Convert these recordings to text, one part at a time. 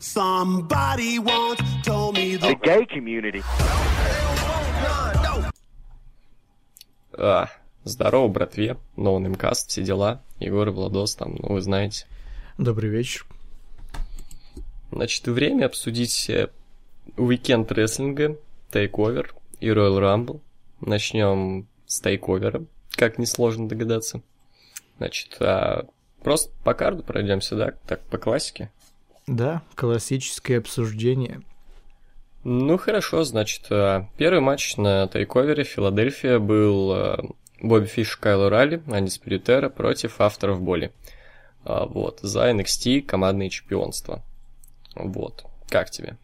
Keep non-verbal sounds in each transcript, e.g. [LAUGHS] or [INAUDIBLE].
Somebody once told me the gay community. А, здорово, братве. Ноунэмкаст, все дела. Егор и Владос там, ну вы знаете. Добрый вечер. Значит, время обсудить э, уикенд рестлинга, тейковер и Royal Rumble. Начнем с тейковера, как несложно догадаться. Значит, а просто по карду пройдемся, да? Так, по классике. Да, классическое обсуждение. Ну хорошо, значит, а, первый матч на тейковере Филадельфия был а, Бобби Фиш Кайло Ралли, Андиспиритера против авторов боли. А, вот, за NXT командное чемпионство. Вот, как тебе?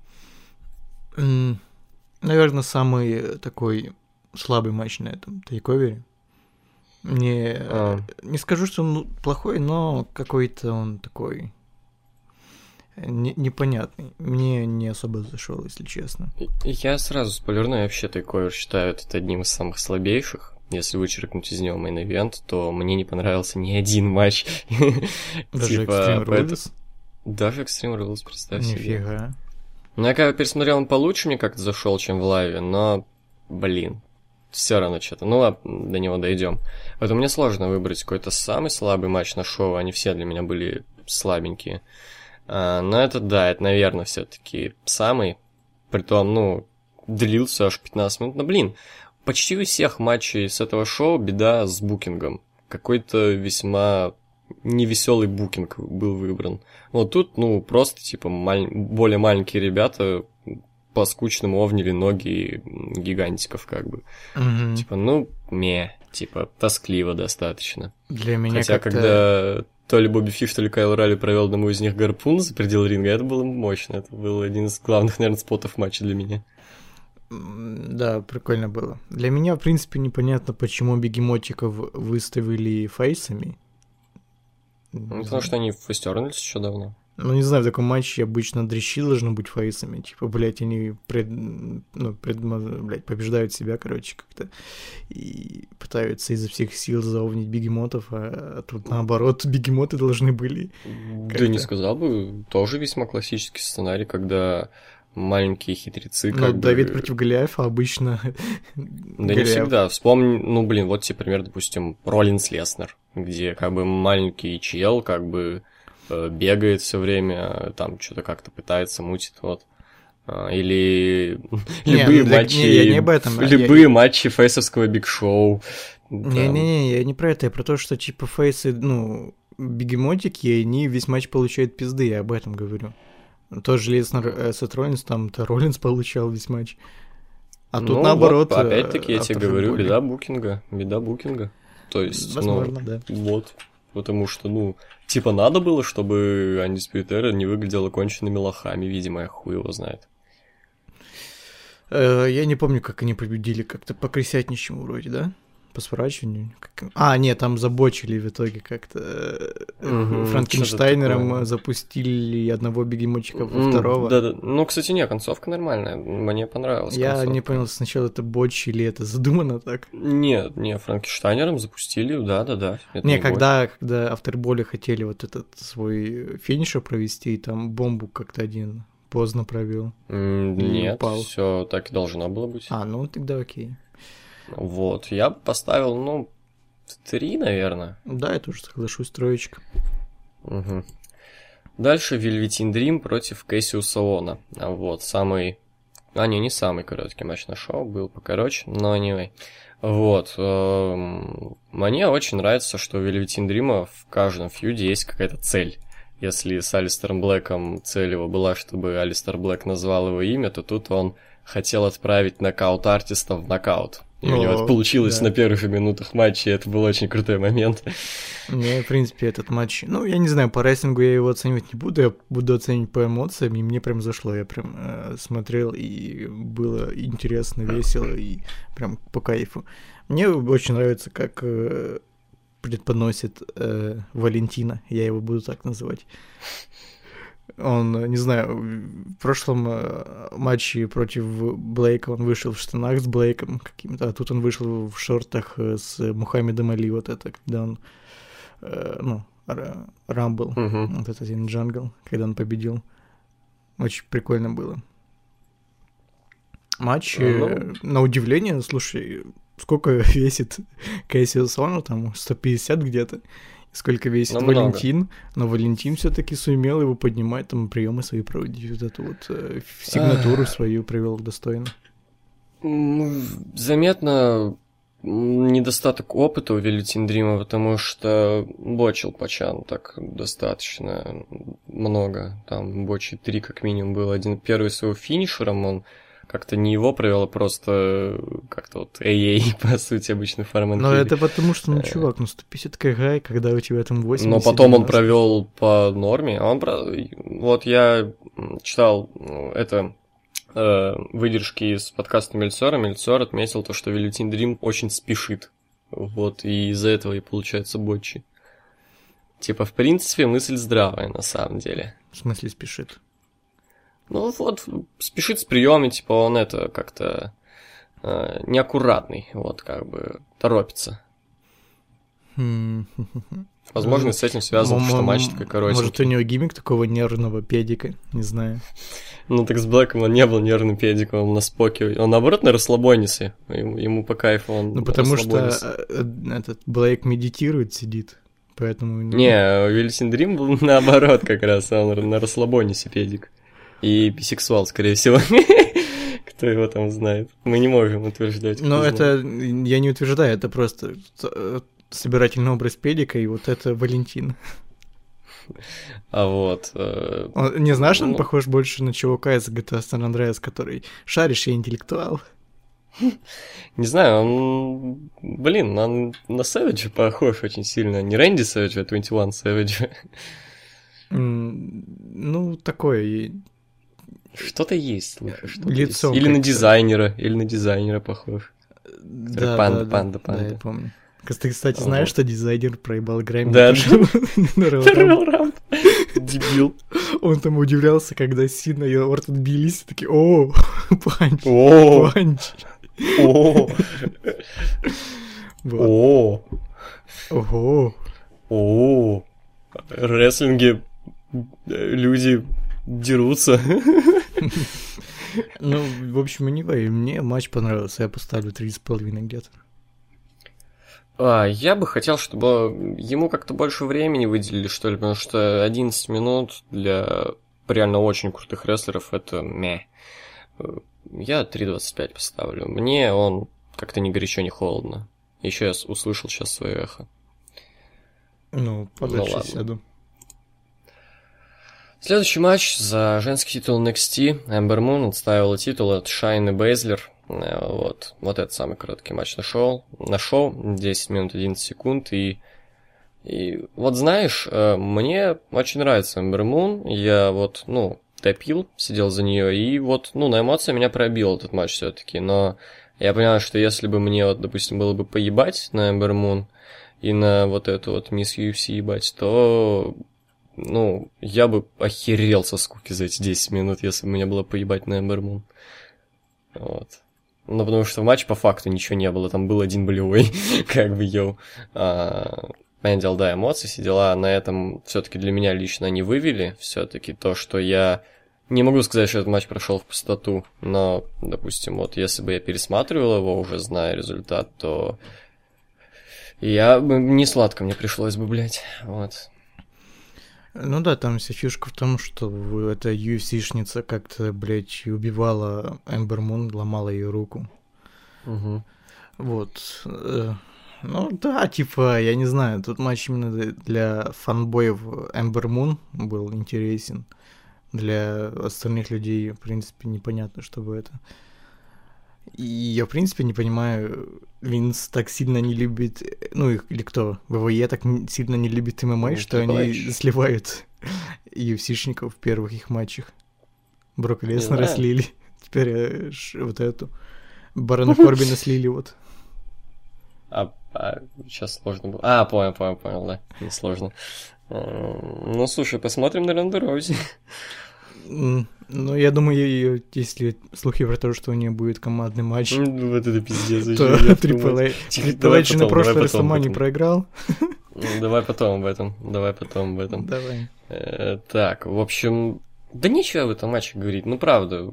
Наверное, самый такой слабый матч на этом тейковере. Не, а. не скажу, что он плохой, но какой-то он такой не, непонятный. Мне не особо зашел, если честно. Я сразу спойлерну, я вообще такой считаю это одним из самых слабейших. Если вычеркнуть из него мейн ивент, то мне не понравился ни один матч. [LAUGHS] Даже типа, Extreme Rules? Даже Extreme Rules, представь себе. Нифига. Ну, я когда пересмотрел, он получше мне как-то зашел, чем в лайве, но, блин, все равно что-то. Ну ладно, до него дойдем. Поэтому мне сложно выбрать какой-то самый слабый матч на шоу, они все для меня были слабенькие. А, но это, да, это, наверное, все-таки самый. Притом, ну, длился аж 15 минут. Но, блин, почти у всех матчей с этого шоу беда с букингом. Какой-то весьма невеселый букинг был выбран. Вот тут, ну, просто, типа, маль... более маленькие ребята по скучному овнили ноги гигантиков, как бы. Угу. Типа, ну, ме, типа, тоскливо достаточно. Для меня Хотя, когда то ли Бобби Фиш, то ли Кайл Ралли провел одному из них гарпун за предел ринга, это было мощно. Это был один из главных, наверное, спотов матча для меня. Да, прикольно было. Для меня, в принципе, непонятно, почему бегемотиков выставили фейсами. Ну, потому что они фейстернулись еще давно. Ну, не знаю, в таком матче обычно дрищи должны быть фейсами. Типа, блядь, они пред, ну, пред, блядь, побеждают себя, короче, как-то. И пытаются изо всех сил заовнить бегемотов, а, а тут наоборот, [LAUGHS] бегемоты должны были. Да не сказал бы, тоже весьма классический сценарий, когда маленькие хитрецы. Ну, как Давид бы... против Голиафа обычно. Да не всегда. Вспомни, ну, блин, вот тебе пример, допустим, Роллинс Леснер, где как бы маленький чел, как бы бегает все время, там что-то как-то пытается, мутит, вот. А, или [LAUGHS] не, любые ну, матчи, не, я не об этом. любые я... матчи фейсовского Big Show. Не-не-не, я не про это, я про то, что типа фейсы, ну, бегемотики, и они весь матч получают пизды, я об этом говорю. Тоже Леснер э, Сет Роллинс, там-то Роллинс получал весь матч. А тут ну, наоборот. Вот, опять-таки, я тебе говорю, беда букинга, беда букинга. То есть, Возможно, ну, да. вот. Потому что, ну, типа надо было, чтобы Undisputed Era не выглядела конченными лохами, видимо, я хуй его знает. Э, я не помню, как они победили, как-то по крысятничьему вроде, да? По сворачиванию. А, нет, там забочили в итоге как-то. Угу, Франкенштайнером запустили одного бегемотчика во второго. Да, да. Ну, кстати, не, концовка нормальная. Мне понравилась. Я концовка. не понял, сначала это боч или это задумано так. Нет, не, Франкенштайнером запустили, да, да, да. не, не когда, когда авторболи хотели вот этот свой финишер провести, там бомбу как-то один поздно провел. Нет, все так и должно было быть. А, ну тогда окей. Вот, я поставил, ну, три, наверное. Да, я тоже соглашусь, троечка. Угу. Дальше Вельветин Дрим против Кэссиуса Лона. Вот, самый... А, не, не самый короткий матч на шоу, был покороче, но anyway. Вот. Эм, мне очень нравится, что у Вельветин Дрима в каждом фьюде есть какая-то цель. Если с Алистером Блэком цель его была, чтобы Алистер Блэк назвал его имя, то тут он хотел отправить нокаут-артиста в нокаут. И О, у него это получилось да. на первых минутах матча, и это был очень крутой момент. Мне, в принципе, этот матч... Ну, я не знаю, по рестлингу я его оценивать не буду, я буду оценивать по эмоциям, и мне прям зашло. Я прям э, смотрел, и было интересно, весело, и прям по кайфу. Мне очень нравится, как э, предподносит э, Валентина, я его буду так называть. Он, не знаю, в прошлом э, матче против Блейка он вышел в штанах с Блейком каким-то, а тут он вышел в шортах э, с Мухаммедом Али, вот это, когда он, э, ну, Рамбл, uh-huh. вот этот один джангл, когда он победил. Очень прикольно было. Матч, э, Ну. на удивление, слушай, сколько [LAUGHS] весит Кэссиус Оно, там 150 где-то, сколько весит Ну, много. Валентин, но Валентин все таки сумел его поднимать, там приемы свои проводить, вот эту вот э, сигнатуру свою провел достойно. Ну, заметно недостаток опыта у Велитин Дрима, потому что бочил Пачан так достаточно много. Там бочи три как минимум был. Один первый с его финишером, он как-то не его провел, а просто как-то вот эй [LAUGHS] по сути, обычный формат. Но это потому что, ну, Э. чувак, ну 150 кг, когда у тебя там 80 Но потом он 90. провел по норме. а Он про... Вот я читал ну, это э, выдержки из подкаста Мельцора. Мельцор отметил то, что Велютин Дрим очень спешит. Вот, и из-за этого и получается бочи. Типа, в принципе, мысль здравая на самом деле. В смысле спешит? Ну вот, спешит с приемами, типа, он это как-то э, неаккуратный, вот, как бы, торопится. Хм. Возможно, с этим связано, что м- матч такой коротенький. Может, у него гиммик такого нервного педика, не знаю. Ну так с Блэком он не был нервным педиком, он на споке. Он наоборот на расслабонисе. Ему, ему по кайфу он Ну, потому что э, э, этот Блейк медитирует, сидит. Поэтому... Не, Вильсин Дрим был [LAUGHS] наоборот как раз, он на расслабонисе педик. И бисексуал, скорее всего. [LAUGHS] Кто его там знает. Мы не можем утверждать. Но знает. это, я не утверждаю, это просто э, собирательный образ педика, и вот это Валентин. А вот... э, Он- не знаешь, он Ну. похож больше на чувака из GTA San Andreas, который «Шаришь, я интеллектуал». [LAUGHS] Не знаю, он... Блин, он на Сэвиджа похож очень сильно. Не Рэнди Сэвиджа, а 21 Сэвиджа. Ну, такое. Что-то есть, слушай, что-то Лицо есть. Или на дизайнера, или на дизайнера похож. Да, панда, да, панда, да, панда. Да, я помню. Ты, кстати, Вот. знаешь, что дизайнер проебал Грэмми? Да, что. Рамп. [LAUGHS] Дебил. Он там удивлялся, когда Сина и Ортон бились, такие, о, [LAUGHS] панч, О, панч. о, о, Ого. о. В рестлинге э, люди дерутся. [LAUGHS] Ну, в общем, anyway, мне матч понравился, я поставлю три с половиной где-то. А, я бы хотел, чтобы ему как-то больше времени выделили, что ли, потому что 11 минут для реально очень крутых рестлеров это мeh. Я 3.25 поставлю. Мне он как-то ни горячо, ни холодно. Еще я услышал сейчас свое эхо. Ну, подальше ладно. сяду. Следующий матч за женский титул NXT. Эмбер Мун отставила титул от Шайны Бейзлер. Э, Вот. вот этот самый короткий матч нашел. Нашел 10 минут 11 секунд. И, и вот знаешь, э, мне очень нравится Эмбер Мун. Я вот, ну, топил, сидел за нее. И вот, ну, на эмоции меня пробил этот матч все-таки. Но я понимаю, что если бы мне, вот, допустим, было бы поебать на Эмбер Мун и на вот эту вот мисс UFC ебать, то ну, я бы охерел со скуки за эти 10 минут, если бы мне было поебать на Эмбер Мун. Вот. Ну, потому что в матче по факту ничего не было, там был один болевой, [LAUGHS] как бы, йоу. А, понятное да, эмоции, все дела на этом все-таки для меня лично не вывели. Все-таки то, что я не могу сказать, что этот матч прошел в пустоту, но, допустим, вот если бы я пересматривал его, уже зная результат, то я бы не сладко мне пришлось бы, блядь, вот. Ну да, там вся фишка в том, что эта UFC-шница как-то, блядь, убивала Эмбер Мун, ломала ее руку. Угу. Вот. э, Ну да, типа, я не знаю, тут матч именно для- для фанбоев Эмбер Мун был интересен. Для остальных людей, в принципе, непонятно, что бы это. И я, в принципе, не понимаю, Винс так сильно не любит, ну, их- или кто, ВВЕ так сильно не любит ММА, Ну, что они H. сливают UFC-шников в первых их матчах. Брока Леснера слили, [LAUGHS] теперь э, ш- вот эту. Барона Корбина слили вот. А, сейчас сложно было. А, понял, понял, понял, да. Не сложно. Эм, Ну, слушай, посмотрим на Роузи. Ну, я думаю, если слухи про то, что у нее будет командный матч, Ну, Вот это пиздец. то Triple. H давай H на прошлой об этом. проиграл. Ну, Давай потом об этом, давай потом об этом. Давай. Э, Так, в общем, Да нечего в этом матче говорить, ну правда.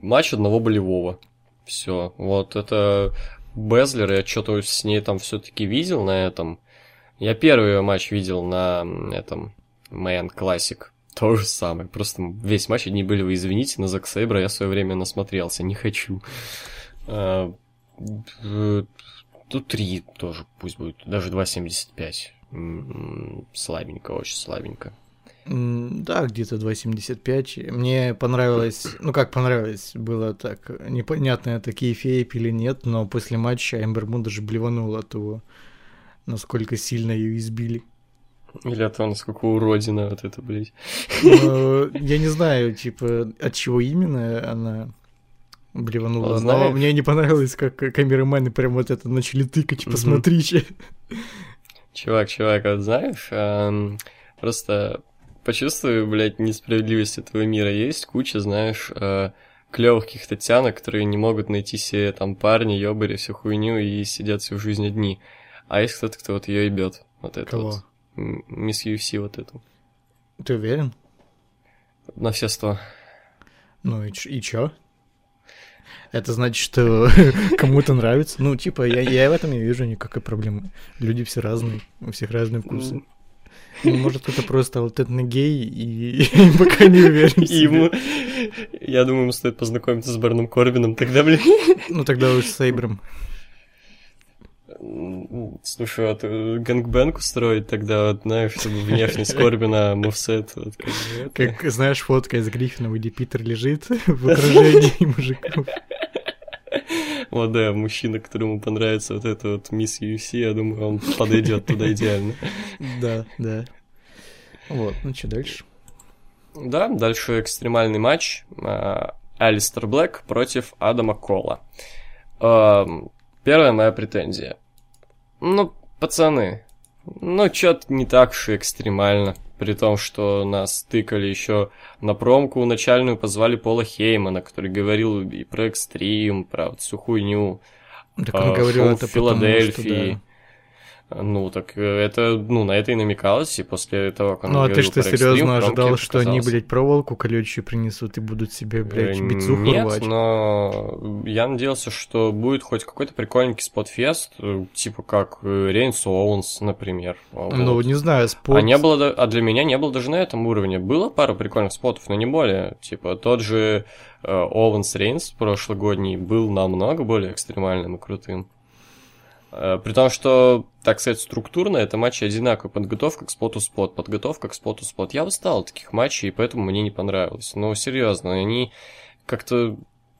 Матч одного болевого. Все. Вот это Безлер, я что-то с ней там все-таки видел на этом. Я первый ее матч видел на этом Man Classic. То же самое. Просто весь матч одни были, вы извините, на Зак Сейбра я в свое время насмотрелся. Не хочу. А, тут 3 тоже пусть будет. Даже 2.75. Слабенько, очень слабенько. Да, где-то 2.75. Мне понравилось, ну как понравилось, было так, непонятно, это кейфейп или нет, но после матча Эмбер Мун даже блеванул от того, насколько сильно ее избили. Или от того, насколько уродина вот это, блядь. Но, я не знаю, типа, от чего именно она блеванула. А, но мне не понравилось, как камерамены прям вот это начали тыкать, посмотри. Чувак, чувак, вот знаешь, эм, просто почувствую, блядь, несправедливость этого мира. Есть куча, знаешь, э, клевых каких-то тянок, которые не могут найти себе там парни, ёбари, всю хуйню и сидят всю жизнь одни. А есть кто-то, кто вот ее ебет. Вот это Кого? вот. Мисс UFC вот эту. Ты уверен? На все сто. Ну и, и чё? Это значит, что [LAUGHS] кому-то нравится. Ну, типа, я, я в этом не вижу никакой проблемы. Люди все разные, у всех разные вкусы. Ну, может, это просто латентный гей, и [LAUGHS] пока не уверен Ему... Я думаю, ему стоит познакомиться с Барном Корбином тогда, блин. Ну, тогда уж с Сейбром. Слушай, вот э, gangbang устроить тогда, вот, знаешь, чтобы внешность Корбина, moveset. Вот, как, как, знаешь, фотка из Гриффина, где Питер лежит [LAUGHS] в окружении [LAUGHS] мужиков. Вот, да, мужчина, которому понравится вот эта вот мисс UFC, я думаю, он подойдет туда идеально. Да, да. Вот, ну что дальше? Да, дальше экстремальный матч. А, Алистер Блэк против Адама Кола. Первая моя претензия. Ну, пацаны, ну, что-то не так уж и экстремально. При том, что нас тыкали еще на промку начальную, позвали Пола Хеймана, который говорил и про экстрим, про вот всю хуйню. Так он а, говорил это в Филадельфии. Потому, что, да. Ну, так э, это, ну, на это и намекалось, и после того, как он Ну, а ты что, серьезно ожидал, что они, блядь, проволоку колючую принесут и будут себе, блядь, э, бицуху Нет, рвать? но я надеялся, что будет хоть какой-то прикольненький spotfest, э, типа как Рейнс Оуэнс, например. Ну, вот. не знаю, спот... А, не было, а для меня не было даже на этом уровне. Было пара прикольных спотов, но не более. Типа тот же Оуэнс Рейнс прошлогодний был намного более экстремальным и крутым. Э, при том, что, так сказать, структурно это матчи одинаковые. Подготовка к споту-спот, подготовка к споту-спот. Я устал от таких матчей, и поэтому мне не понравилось. Но серьезно, они как-то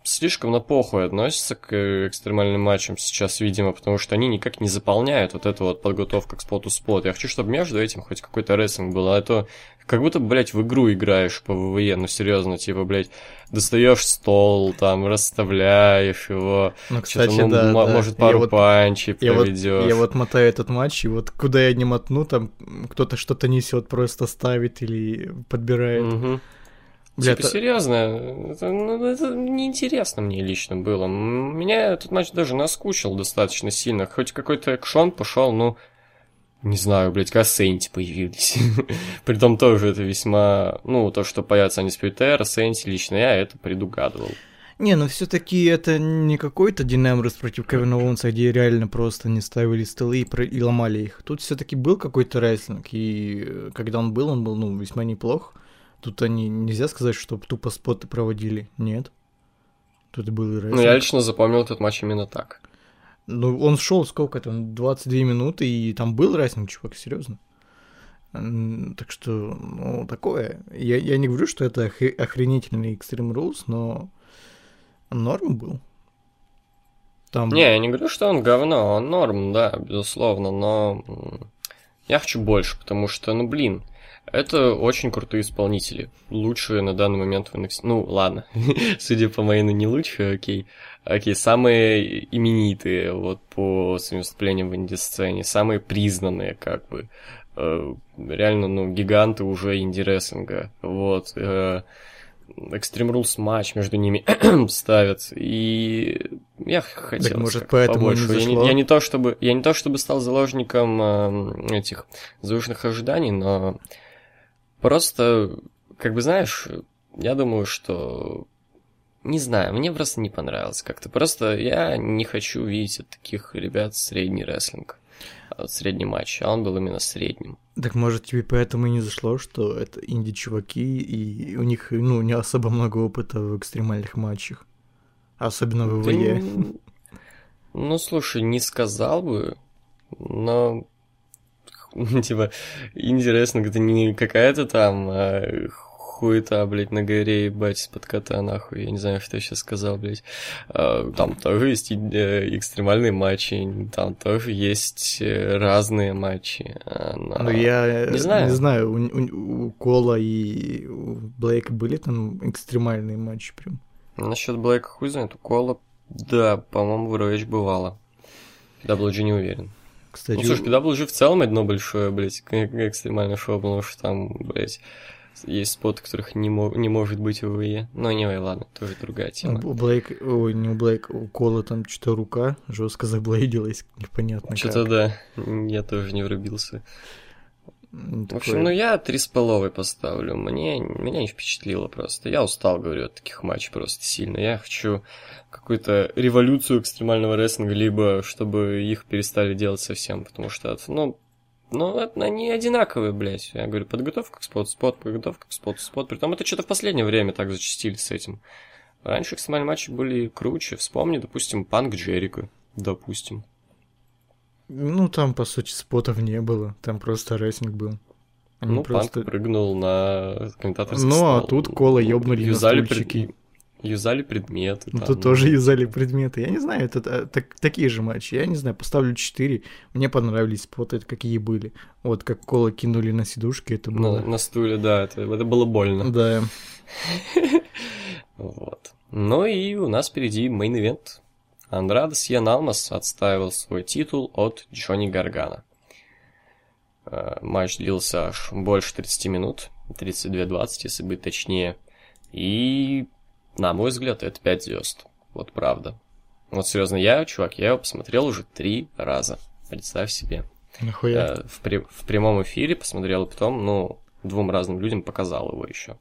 слишком на похуй относятся к экстремальным матчам сейчас, видимо, потому что они никак не заполняют вот эту вот подготовку к споту-спот. Я хочу, чтобы между этим хоть какой-то рестлинг был, а то как будто, блядь, в игру играешь по ВВЕ, ну серьезно, типа, блядь, достаешь стол, там, расставляешь его, ну, кстати, ну, да, да. может, пару я панчей вот, проведешь. Я вот, я вот мотаю этот матч, и вот куда я не мотну, там кто-то что-то несет, просто ставит или подбирает. Угу. Бля, типа, это... серьезно, это, ну, это неинтересно мне лично было. Меня этот матч даже наскучил достаточно сильно. Хоть какой-то экшон пошел, ну, не знаю, блядь, как Сенти появились. [LAUGHS] Притом тоже это весьма... Ну, то, что появятся они с Пьютера, Сенти, лично я это предугадывал. Не, ну все-таки это не какой-то Динамрус против Кевина Оуэнса, где реально просто не ставили столы и, про... и ломали их. Тут все-таки был какой-то рестлинг, и э, когда он был, он был, ну, весьма неплох. Тут они нельзя сказать, что тупо споты проводили. Нет. Тут был и рестлинг. Ну, я лично запомнил этот матч именно так. Ну, он шел сколько там, 22 минуты, и там был рестлинг, чувак, серьезно. Так что, ну, такое. Я, я не говорю, что это охренительный Extreme Rules, но норм был. Там... Не, я не говорю, что он говно, он норм, да, безусловно, но я хочу больше, потому что, ну, блин, это очень крутые исполнители. Лучшие на данный момент в NXT. Ну, ладно. [LAUGHS] Судя по моему, не лучшие, окей. Окей, самые именитые вот по своим выступлениям в инди-сцене, самые признанные, как бы. Э, реально, ну, гиганты уже инди-рестлинга. Вот. Э, Extreme Rules матч между ними [CLEARS THROAT] ставят. И я хотел так, может, поэтому побольше. Не я, не, я не то чтобы я не то чтобы стал заложником э, этих завышенных ожиданий, но Просто, как бы знаешь, я думаю, что... Не знаю, мне просто не понравилось как-то. Просто я не хочу видеть от таких ребят средний рестлинг. а Средний матч, а он был именно средним. Так может тебе поэтому и не зашло, что это инди-чуваки, и у них, ну, не особо много опыта в экстремальных матчах. Особенно в Да ВВЕ. не- Ну, слушай, не сказал бы, но... [LAUGHS] Типа, инди-рестлинг это не какая-то там а, хуета, блядь, на горе ебать из-под кота, нахуй. Я не знаю, что я сейчас сказал, блядь. А, Там тоже есть э, экстремальные матчи, там тоже есть э, разные матчи. а, но- Ну, я Не знаю. не знаю, у, у- у Кола и у Блейка были там экстремальные матчи прям. Насчет Блэка хуй знает, у Кола, да, по-моему, вроде речь бывало. WG не уверен. Кстати, Ну, слушай, PWG в целом одно большое, блядь, экстремальное шоу, потому что там, блядь, есть споты, которых не, мо- не может быть в ВВЕ. Но не, ладно, тоже другая тема. у Блейка, ой, не у Блейка, у Кола там что-то рука жестко [LAUGHS] заблейдилась, непонятно Что-то да, я тоже не врубился. М, В общем, ну я три с половой поставлю. Мне, меня не впечатлило просто. Я устал, говорю, от таких матчей просто сильно. Я хочу какую-то революцию экстремального рестлинга, либо чтобы их перестали делать совсем, потому что, это, ну, ну, они одинаковые, блядь. Я говорю, подготовка к спот, спот, подготовка к спот, спот. Притом это что-то в последнее время так зачастили с этим. Раньше экстремальные матчи были круче. Вспомни, допустим, Панк Джерико, допустим. Ну, там, по сути, спотов не было, там просто рестлинг был. Они ну, просто... Панк прыгнул на комментаторский Ну, а стол. тут Кола ёбнули на юзали, пред- юзали предметы. Ну, там, тут тоже юзали предметы. Я не знаю, это э, так- такие же матчи. Я не знаю, поставлю 4. Мне понравились споты, какие были. Вот как Кола кинули на сидушки, это На, было... на стуле, да, это, это было больно. Да. [LAUGHS] Вот. Ну и у нас впереди main event. Андраде Сьен Алмас отстаивал свой титул от Джонни Гаргано. Э, Матч длился аж больше 30 минут, 32-20, если быть точнее. И, на мой взгляд, это 5 звезд. Вот правда. Вот серьезно, я, чувак, я его посмотрел уже три раза. Представь себе. Нахуя? Э, в, пре- в прямом эфире посмотрел, и потом, ну, двум разным людям показал его еще.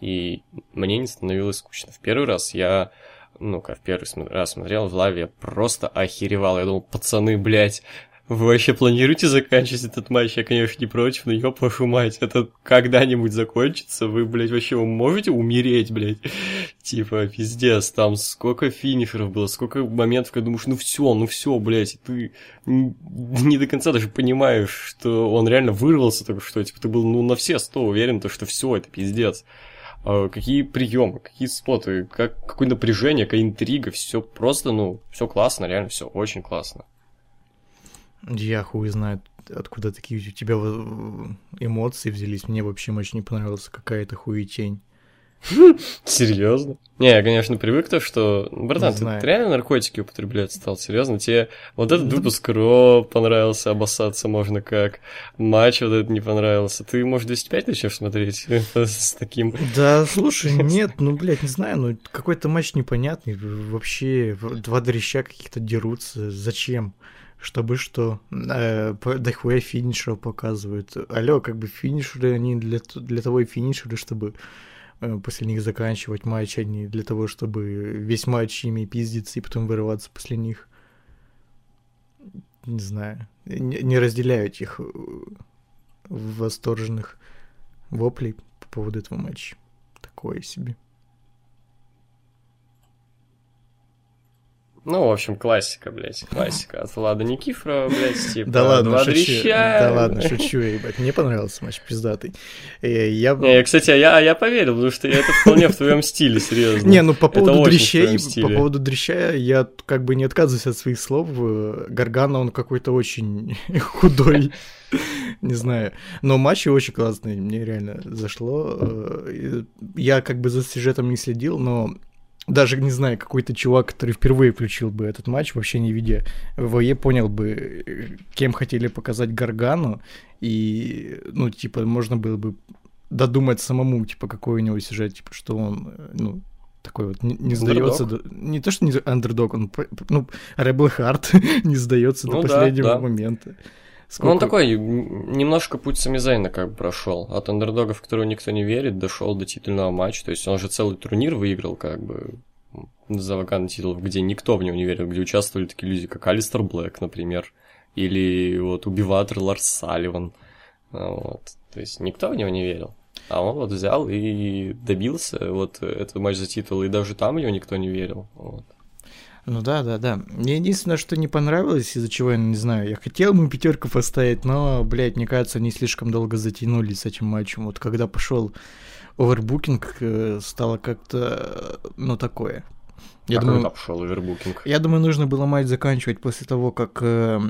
И мне не становилось скучно. В первый раз я, ну, как первый раз смотрел в лайве, я просто охеревал. Я думал, пацаны, блядь, вы вообще планируете заканчивать этот матч? Я, конечно, не против, но ёб вашу мать, это когда-нибудь закончится? Вы, блядь, вообще можете умереть, блядь? Типа, пиздец, там сколько финишеров было, сколько моментов, когда думаешь, ну все, ну все, блядь, ты не до конца даже понимаешь, что он реально вырвался только что, типа, ты был, ну, на все сто уверен, то, что все, это пиздец. А какие приемы, какие споты, как, какое напряжение, какая интрига, все просто, ну, все классно, реально все очень классно. Я хуй знает, откуда такие у тебя э, эмоции взялись. Мне вообще матч не понравился, какая-то хуетень. [LAUGHS] Серьезно? Не, я, конечно, привык то, что... Братан, ты, реально наркотики употреблять стал? Серьезно? Тебе вот этот выпуск Ро понравился, обоссаться можно как. Матч вот этот не понравился. Ты, может, 205 начнешь смотреть [LAUGHS] с таким... Да, слушай, [LAUGHS] нет, ну, блядь, не знаю, ну, какой-то матч непонятный. Вообще, два дрища каких-то дерутся. Зачем? Чтобы что? Э, дохуя финишеров показывают. Алло, как бы финишеры, они для, для того и финишеры, чтобы после них заканчивать матч, а не для того, чтобы весь матч ими пиздиться и потом вырываться после них. Не знаю. Не, не разделяю этих э, восторженных воплей по поводу этого матча. Такое себе. Ну, в общем, классика, блядь, классика. От Влада Никифорова, блядь, типа... Да ладно, шучу. Да ладно, шучу, ебать. Мне понравился матч пиздатый. Я... Не, кстати, я, я поверил, потому что это вполне в твоем стиле, серьезно. Не, ну по поводу дрищей, по поводу дрища я как бы не отказываюсь от своих слов. Гаргана, он какой-то очень [LAUGHS] худой, не знаю. Но матчи очень классные, мне реально зашло. Э, Я как бы за сюжетом не следил, но даже, не знаю, какой-то чувак, который впервые включил бы этот матч, вообще не видя ВВЕ, понял бы, кем хотели показать Гаргану, и, ну, типа, можно было бы додумать самому, типа, какой у него сюжет, типа, что он, ну, такой вот не, не сдается. до- Не то, что не андердог, он, ну, Ребл Харт [LAUGHS] не сдается Ну до да, последнего да. момента. Ну, он такой, немножко путь Самизайна как бы прошел. От андердога, в которого никто не верит, дошел до титульного матча. То есть он же целый турнир выиграл, как бы, за вакантный титул, где никто в него не верил, где участвовали такие люди, как Алистер Блэк, например, или вот убиватор Ларс Салливан. Вот. То есть никто в него не верил. А он вот взял и добился вот этот матч за титул, и даже там в него никто не верил. Вот. Ну да, да, да. Мне единственное, что не понравилось, из-за чего я не знаю, я хотел ему пятерку поставить, но, блядь, мне кажется, они слишком долго затянули с этим матчем. Вот когда пошел овербукинг, э, стало как-то, ну, такое. Я а думаю, когда пошел овербукинг? Я думаю, нужно было матч заканчивать после того, как э,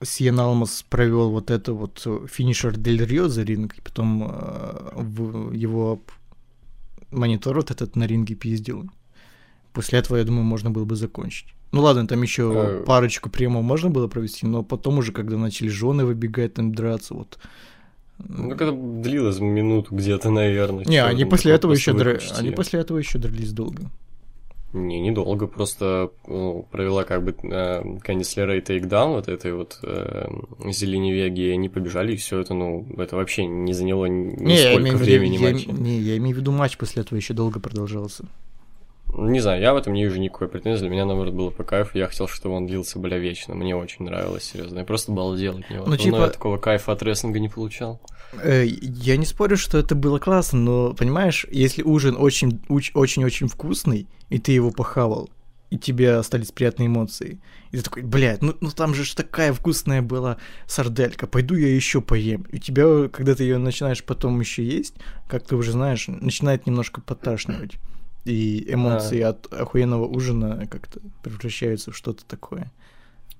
Сиен Алмас провел вот это вот финишер Дель Рио за ринг, и потом э, в его монитор вот этот на ринге пиздил. После этого, я думаю, можно было бы закончить. Ну ладно, там еще а... парочку приемов можно было провести, но потом уже, когда начали жены выбегать, там драться, вот. Ну, когда длилось минуту где-то, наверное. Не, они после этого еще др... они после этого еще дрались долго. Не, недолго, просто ну, провела как бы э, Кандис Лерей тейкдаун вот этой вот э, Зелени Веги, и они побежали, и все это, ну, это вообще не заняло ни сколько времени я, матча. Не, я имею в виду матч после этого еще долго продолжался. Не знаю, я в этом не вижу никакой претензии. Для меня, наоборот, было по кайфу. Я хотел, чтобы он длился, бля, вечно. Мне очень нравилось, серьезно. Я просто балдел от него. Ну, типа... Но я такого кайфа от рестлинга не получал. Э, я не спорю, что это было классно, но, понимаешь, если ужин очень-очень-очень вкусный, и ты его похавал, и тебе остались приятные эмоции. И ты такой, блядь, ну, ну там же ж такая вкусная была сарделька, пойду я еще поем. И у тебя, когда ты ее начинаешь потом еще есть, как ты уже знаешь, начинает немножко поташнивать и эмоции а... от охуенного ужина как-то превращаются в что-то такое.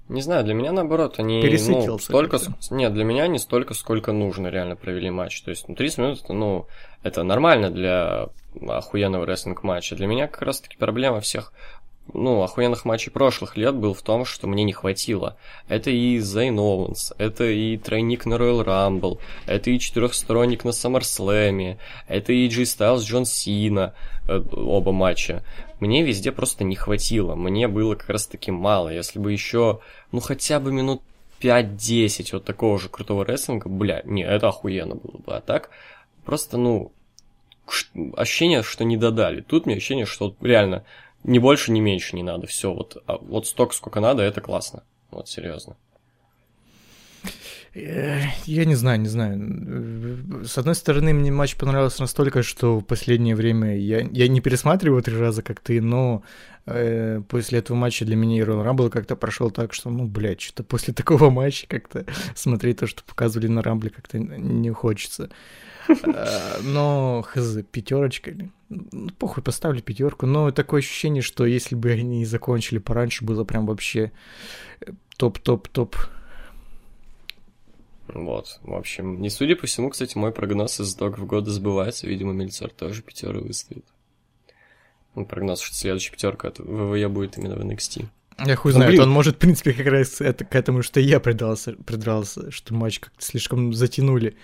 Не знаю, для меня наоборот, они ну, столько... Нет, для меня не столько, сколько нужно реально провели матч. То есть, ну, 30 минут, это, ну, это нормально для охуенного рестлинг-матча. Для меня как раз-таки проблема всех ну, охуенных матчей прошлых лет был в том, что мне не хватило. Это и Зейн Оуэнс, это и тройник на Royal Rumble, это и четырехсторонник на SummerSlam, это и Джей Стайлз, Джон Сина, оба матча. Мне везде просто не хватило, мне было как раз таки мало. Если бы еще, ну, хотя бы минут 5-10 вот такого же крутого рестлинга, бля, не, это охуенно было бы. А так, просто, ну, ощущение, что не додали. Тут мне ощущение, что реально ни больше, ни меньше не надо. Все, вот, а вот столько, сколько надо, это классно. Вот, серьезно. Э, я не знаю, не знаю. С одной стороны, мне матч понравился настолько, что в последнее время я, я не пересматриваю три раза, как ты, но э, после этого матча для меня и Royal Rumble как-то прошел так, что, ну, блядь, что-то после [LAUGHS] такого матча как-то смотреть то, что показывали на Рамбле, как-то не хочется. Э, но, хз, пятерочка. Ну, похуй, поставлю пятерку. Но такое ощущение, что если бы они закончили пораньше, было прям вообще топ-топ-топ. Вот, в общем, не судя по всему, кстати, мой прогноз из итогов года сбывается. Видимо, Мельцер тоже пятеры выставит. Ну, прогноз, что следующая пятерка от WWE будет именно в NXT. Я хуй ну, знает, блин. он может, в принципе, как раз это, к этому, что я придрался, придрался, что матч как-то слишком затянули.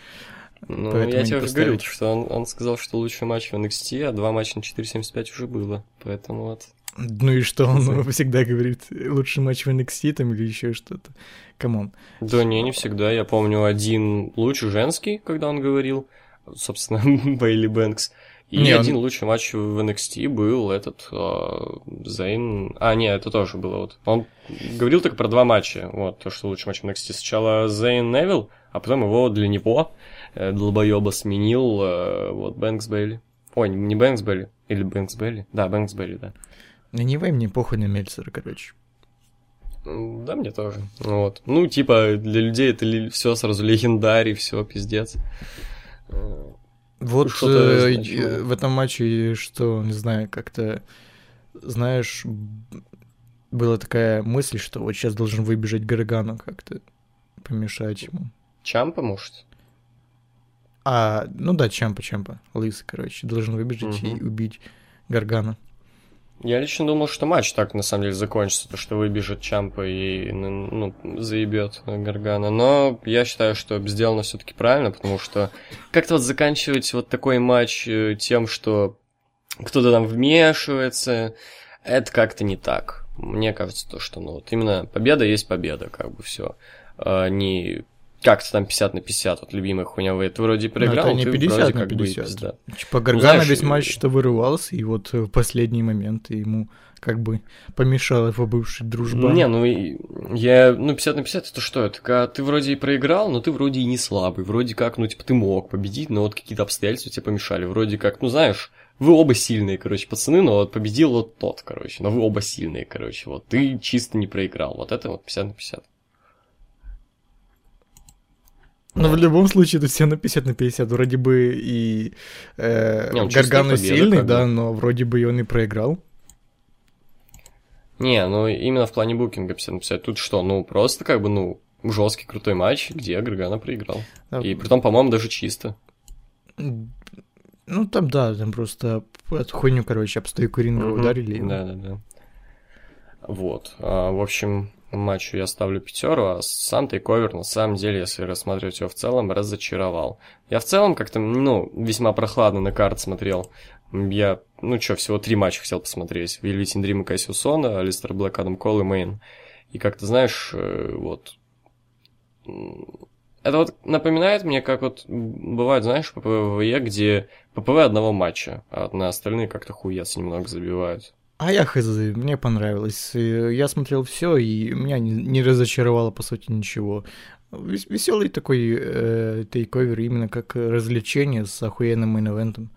Ну, я тебе уже говорил, что он, он сказал, что лучший матч в NXT, а два матча на 4.75 уже было, поэтому вот... Ну и что он Знаю. [LAUGHS] всегда говорит, лучший матч в NXT там или еще что-то? Come on. Да не, не всегда. Я помню один лучший женский, когда он говорил, собственно, [LAUGHS] Бейли Бэнкс. И не, один он... лучший матч в NXT был этот uh, Зейн... А, не, это тоже было вот. Он говорил только про два матча. Вот, то, что лучший матч в NXT. Сначала Зейн Невилл, а потом его для него Э, долбоеба сменил э, вот Бэнкс Бейли. Ой, не Бэнкс Бейли. Или Бэнкс Бейли? Да, Бэнкс Бейли, да. Anyway, мне похуй на Мельцера, короче. Да, мне тоже. Вот. Ну, типа, для людей это все сразу легендарий, все, пиздец. Вот э, в этом матче, что, не знаю, как-то, знаешь, была такая мысль, что вот сейчас должен выбежать Гаргану как-то помешать ему. Чампа, может? А, ну да, Чампа, Чампа, лысый, короче, должен выбежать угу. и убить Гаргана. Я лично думал, что матч так на самом деле закончится, то что выбежит Чампа и ну, заебет Гаргана. Но я считаю, что сделано все-таки правильно, потому что как-то вот заканчивать вот такой матч э, тем, что кто-то там вмешивается, это как-то не так. Мне кажется, то, что ну вот именно победа есть победа, как бы все. А не как-то там 50 на 50, вот любимая хуйня, вы это вроде проиграл, Ну, это не ты 50 вроде на как бы и 50. пизда. Типа Гаргана знаешь, весь э, матч-то вырывался, и вот в последний момент ему как бы помешала его бывшая дружба. Не, ну я, ну 50 на 50 это что? Это когда ты вроде и проиграл, но ты вроде и не слабый, вроде как, ну типа ты мог победить, но вот какие-то обстоятельства тебе помешали, вроде как, ну знаешь, вы оба сильные, короче, пацаны, но вот победил вот тот, короче, но вы оба сильные, короче, вот ты чисто не проиграл, вот это вот 50 на 50. Но в любом случае, это все на 50 на 50. Вроде бы и э, Не, Гаргана сильный, да, но вроде бы и он и проиграл. Не, ну именно в плане букинга 50 на 50, тут что, ну просто как бы, ну, жесткий крутой матч, где Гаргана проиграл. Да. И притом, по-моему, даже чисто. Ну, там, да, там просто эту хуйню, короче, об стойку ринга ударили. Да, да, да. Вот. А, в общем, матчу я ставлю пятеру, а сам тейковер, на самом деле, если рассматривать его в целом, разочаровал. Я в целом как-то, ну, весьма прохладно на карт смотрел. Я, ну что, всего три матча хотел посмотреть. Вильвитин Дрим и Кассиусона, Алистер Блэк, Адам Кол и Мейн. И как-то, знаешь, э, вот... Это вот напоминает мне, как вот бывает, знаешь, PPV, где PPV одного матча, а на остальные как-то хуец немного забивают. А я хз, мне понравилось. Э, Я смотрел все, и меня не, не разочаровало, по сути, ничего. Веселый такой э, TakeOver, именно как развлечение с охуенным main event ом.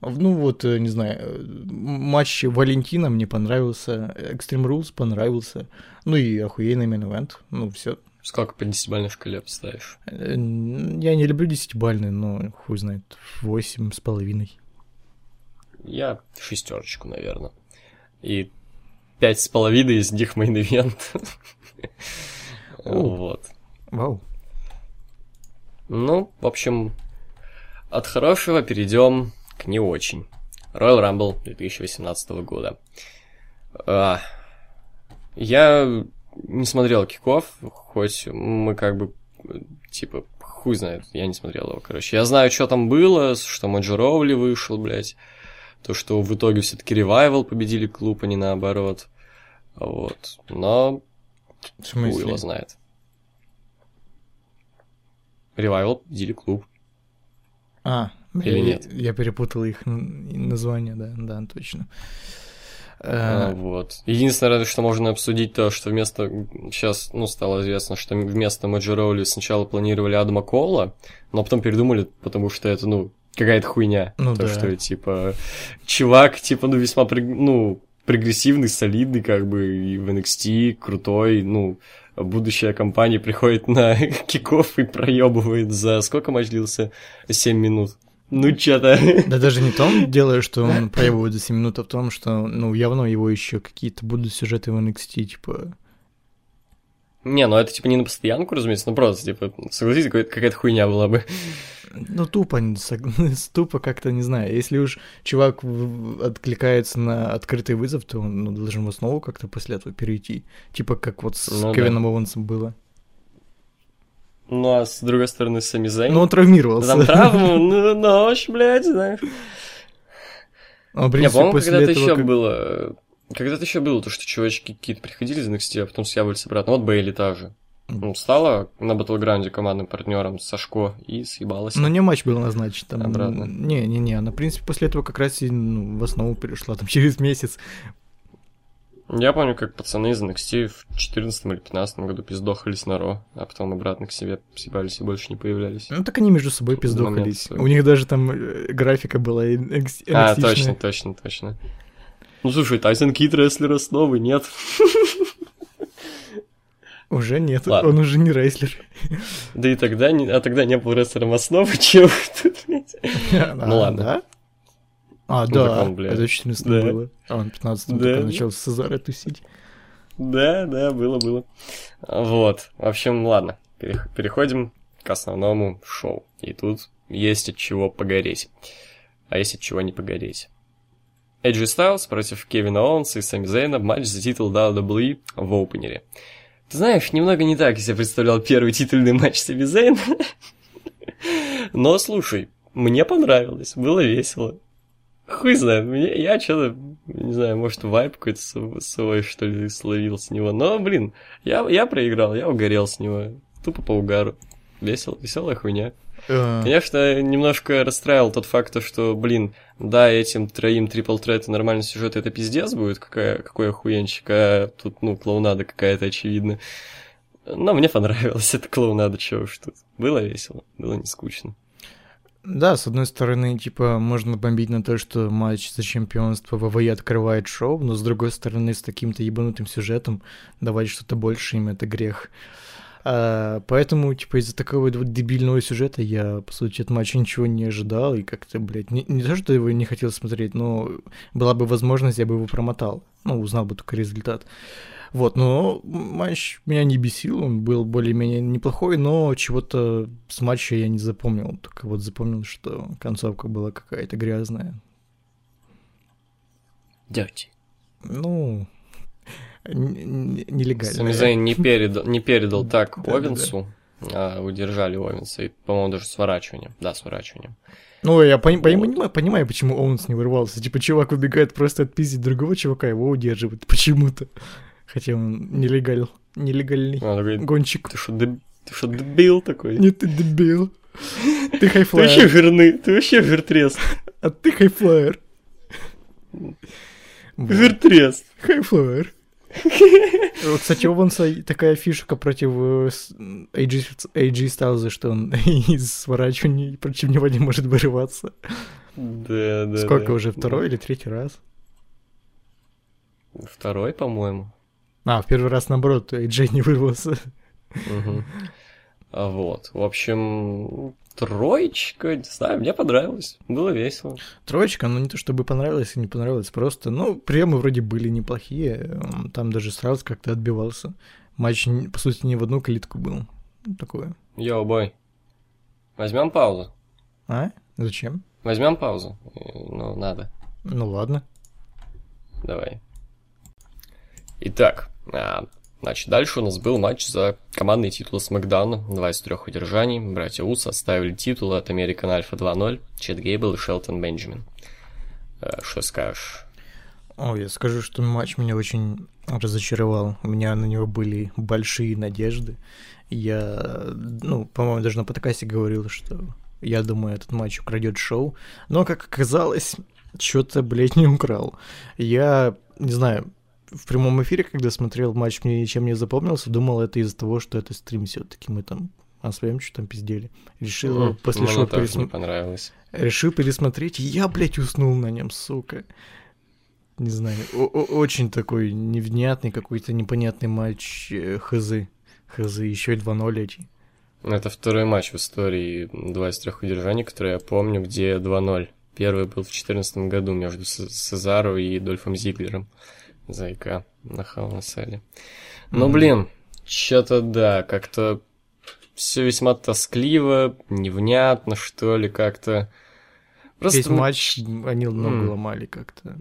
Ну вот, э, не знаю, э, матч Вельветина мне понравился, Extreme Rules понравился, ну и охуенный main event, ну все. Сколько по десятибалльной шкале поставишь? Я не люблю десятибальные, но хуй знает, восемь с половиной. Я шестерочку, наверное. И пять с половиной из них main event. Вот. Вау. Ну, в общем, от хорошего перейдем к не очень. Royal Rumble 2018 года. А, я не смотрел киков, хоть мы как бы, типа, хуй знает, я не смотрел его, короче. Я знаю, что там было, что Моджи Роули вышел, блядь. То, что в итоге все-таки ревайвал победили клуб, а не наоборот. Вот. Но В его знает. Ревайвал победили клуб. А, Или я, нет? Я перепутал их название, да, да, точно. А, Э, вот. Единственное, что можно обсудить то, что вместо... Сейчас, ну, стало известно, что вместо Роули сначала планировали Адама Кола, но потом передумали, потому что это, ну, какая-то хуйня. Ну то, да. что, типа, чувак, типа, ну, весьма, ну, прогрессивный, солидный, как бы, и в NXT, крутой, ну, будущая компания приходит на [LAUGHS] киков и проебывает за... Сколько матч длился? 7 минут. Ну, чё-то... [LAUGHS] Да даже не в том дело, что он проебывает за 7 минут, а в том, что, ну, явно его еще какие-то будут сюжеты в NXT, типа... Не, ну это типа не на постоянку, разумеется, ну просто, типа, согласитесь, какая- какая-то хуйня была бы. Ну, тупо, [LAUGHS] тупо как-то, не знаю. Если уж чувак откликается на открытый вызов, то он ну, должен в основу как-то после этого перейти. Типа как вот с Ну да. Кевином Оуэнсом было. Ну а с другой стороны, Сами Зейн. Но он травмировался. Там травму, [LAUGHS] ну, нож, блядь, знаешь. А, принципе, по-моему, после когда-то еще как- было... Когда-то еще было то, что чувачки какие-то приходили из NXT, а потом съявались обратно. Вот Бейли та же. Ну, стала на Батлграунде командным партнером Сашко и съебалась. Ну, не матч был назначен. Там... Обратно. Не-не-не, она, в принципе, после этого как раз и ну, в основу перешла, там, [LAUGHS] через месяц. Я помню, как пацаны из NXT в 2014 или 2015 году пиздохались на Ро, а потом обратно к себе съебались и больше не появлялись. Ну, так они между собой пиздохались. У них даже там э, графика была NXT А, точно, точно, точно. Ну, слушай, Тайсон Кит рестлер основы, нет? Уже нет, Ладно. он уже не рейслер. Да и тогда, не, а тогда не был рестлером основы, [LAUGHS] чего тут? Ну ладно. Да? А, Ну, да, он, это в 14 Да. было. А он в 15 Да. начал с Цезаря тусить. Да, да, было, было. Вот, в общем, ладно, перех- переходим к основному шоу. И тут есть от чего погореть. А есть от чего не погореть. AJ Styles против Кевина Оуэнса и Сами Зейна матч за титул WWE в опенере. Ты знаешь, немного не так я себе представлял первый титульный матч Сами Зейна. [LAUGHS] Но слушай, мне понравилось, было весело. Хуй знает, мне, я что-то, не знаю, может, вайп какой-то св- свой, что ли, словил с него. Но, блин, я, я проиграл, я угорел с него. Тупо по угару. весело, веселая хуйня. Э, Конечно, немножко расстраивал тот факт, то, что, блин, да, этим троим трипл трет нормальный сюжет это пиздец будет, какая, какой охуенчик, а тут, ну, клоунада какая-то, очевидно. Но мне понравилось эта клоунада, чего уж тут. Было весело, было не скучно. Да, с одной стороны, типа, можно бомбить на то, что матч за чемпионство ВВЕ открывает шоу, но с другой стороны, с таким-то ебанутым сюжетом давать что-то больше им это грех. А, поэтому, типа, из-за такого вот дебильного сюжета я, по сути, от матча ничего не ожидал, и как-то, блядь, не, не то, что его не хотел смотреть, но была бы возможность, я бы его промотал. Ну, узнал бы только результат. Вот, но матч меня не бесил, он был более-менее неплохой, но чего-то с матча я не запомнил. Только вот запомнил, что концовка была какая-то грязная. Дяти. Ну, нелегально. Сами Зейн не передал, не передал так Да-да-да. Овенсу, а удержали Овенса, и, по-моему, даже сворачиванием. Да, сворачиванием. Ну, я пони- Вот. понимаю, понимаю, почему Оуэнс не вырвался. Типа, чувак выбегает просто отпиздить другого чувака, его удерживает [LAUGHS] почему-то. Хотя он нелегал, нелегальный Он такой, гонщик. ты что, деб- ты что, дебил такой? Не ты дебил. Ты Ты вообще highflyer. жирный, ты вообще жиртрез. А ты хайфлайер. Вот. Жиртрез. Хайфлайер. Вот, Кстати, у Оуэнса такая фишка против с- AJ, AJ Styles, что он [LAUGHS] из сворачиваний против него не может вырываться. Да, да. Сколько да. уже, второй или третий раз? Второй, по-моему. А, в первый раз, наоборот, AJ не вырвался. А Вот. В общем, троечка, не знаю, мне понравилось. Было весело. Троечка, ну не то чтобы понравилось и не понравилось, просто, ну, приемы вроде были неплохие, там даже сразу как-то отбивался. Матч, по сути, не в одну калитку был. Такое. Йоу, бой. Возьмем паузу. А? Зачем? Возьмем паузу. Э, Ну, надо. Ну ладно. Давай. Итак, а, значит, дальше у нас был матч за командный титул с Макдауна. Два из трех удержаний. Братья Ус оставили титул от American Alpha 2.0, Чет Гейбл и Шелтон Бенджамин. Э, Что скажешь? О, я скажу, что матч меня очень разочаровал. У меня на него были большие надежды. Я, ну, по-моему, даже на подкасте говорил, что я думаю, этот матч украдет шоу. Но, как оказалось, [LAUGHS] что-то, блядь, не украл. Я, не знаю, в прямом эфире, когда смотрел матч, мне ничем не запомнился, думал, это из-за того, что это стрим все таки мы там о своем что там пиздели. Решил М, после шоу пересмотреть. понравилось. Решил пересмотреть, я, блядь, уснул на нем, сука. Не знаю, очень такой невнятный, какой-то непонятный матч э, хз. Хз, еще и 2-0 эти. Это второй матч в истории два из трех удержаний, которые я помню, где 2-0. Первый был в 2014 году между Сезаро и Дольфом Зиглером. Зайка на Халнасале. Но, Мгм. блин, что-то да, как-то все весьма тоскливо, невнятно, что ли, как-то. Весь ну, матч они ногу М. ломали как-то.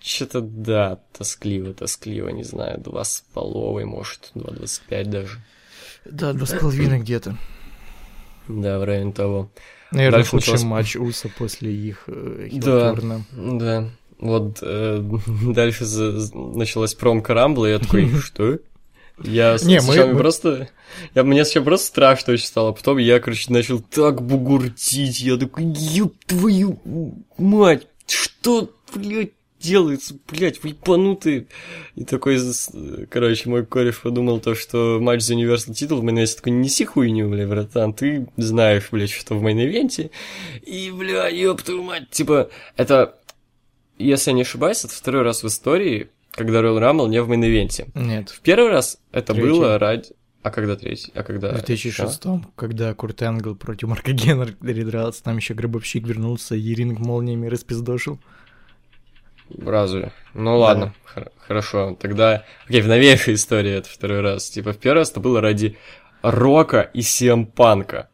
Что-то, да, тоскливо, тоскливо, не знаю, два с половой, может, 2.25 даже. Да, два с половиной [CLEARS THROAT] где-то. Да, в районе того. Наверное, Дальше худший началось- матч Уса после их э, Да. Да. Вот э, [LAUGHS] дальше за- началась промка Рамбла, и я такой, [LAUGHS] что? Я Не, сначала мы- просто... Я, мне сначала просто страшно очень стало, а потом я, короче, начал так бугуртить, я такой, ёб твою мать, что, блядь, делается, блядь, вы ебанутые. И такой, короче, мой кореш подумал то, что матч за Universal титул в main такой, не неси хуйню, бля, братан, ты знаешь, блядь, что в main event е. И, бля, ёб твою мать, типа, это, если я не ошибаюсь, это второй раз в истории, когда Royal Rumble не в main event е. Нет, В первый раз это Третий. было ради... А когда третий? А когда... в 2006 когда Курт Энгл против Марка Генри дрался, там еще Гробовщик вернулся, и ринг молниями распиздошил. А, Разве? Ну ладно, хор- хорошо. Тогда... Окей, в новейшей истории это второй раз. Типа в первый раз это было ради Рока и Сиэм Панка.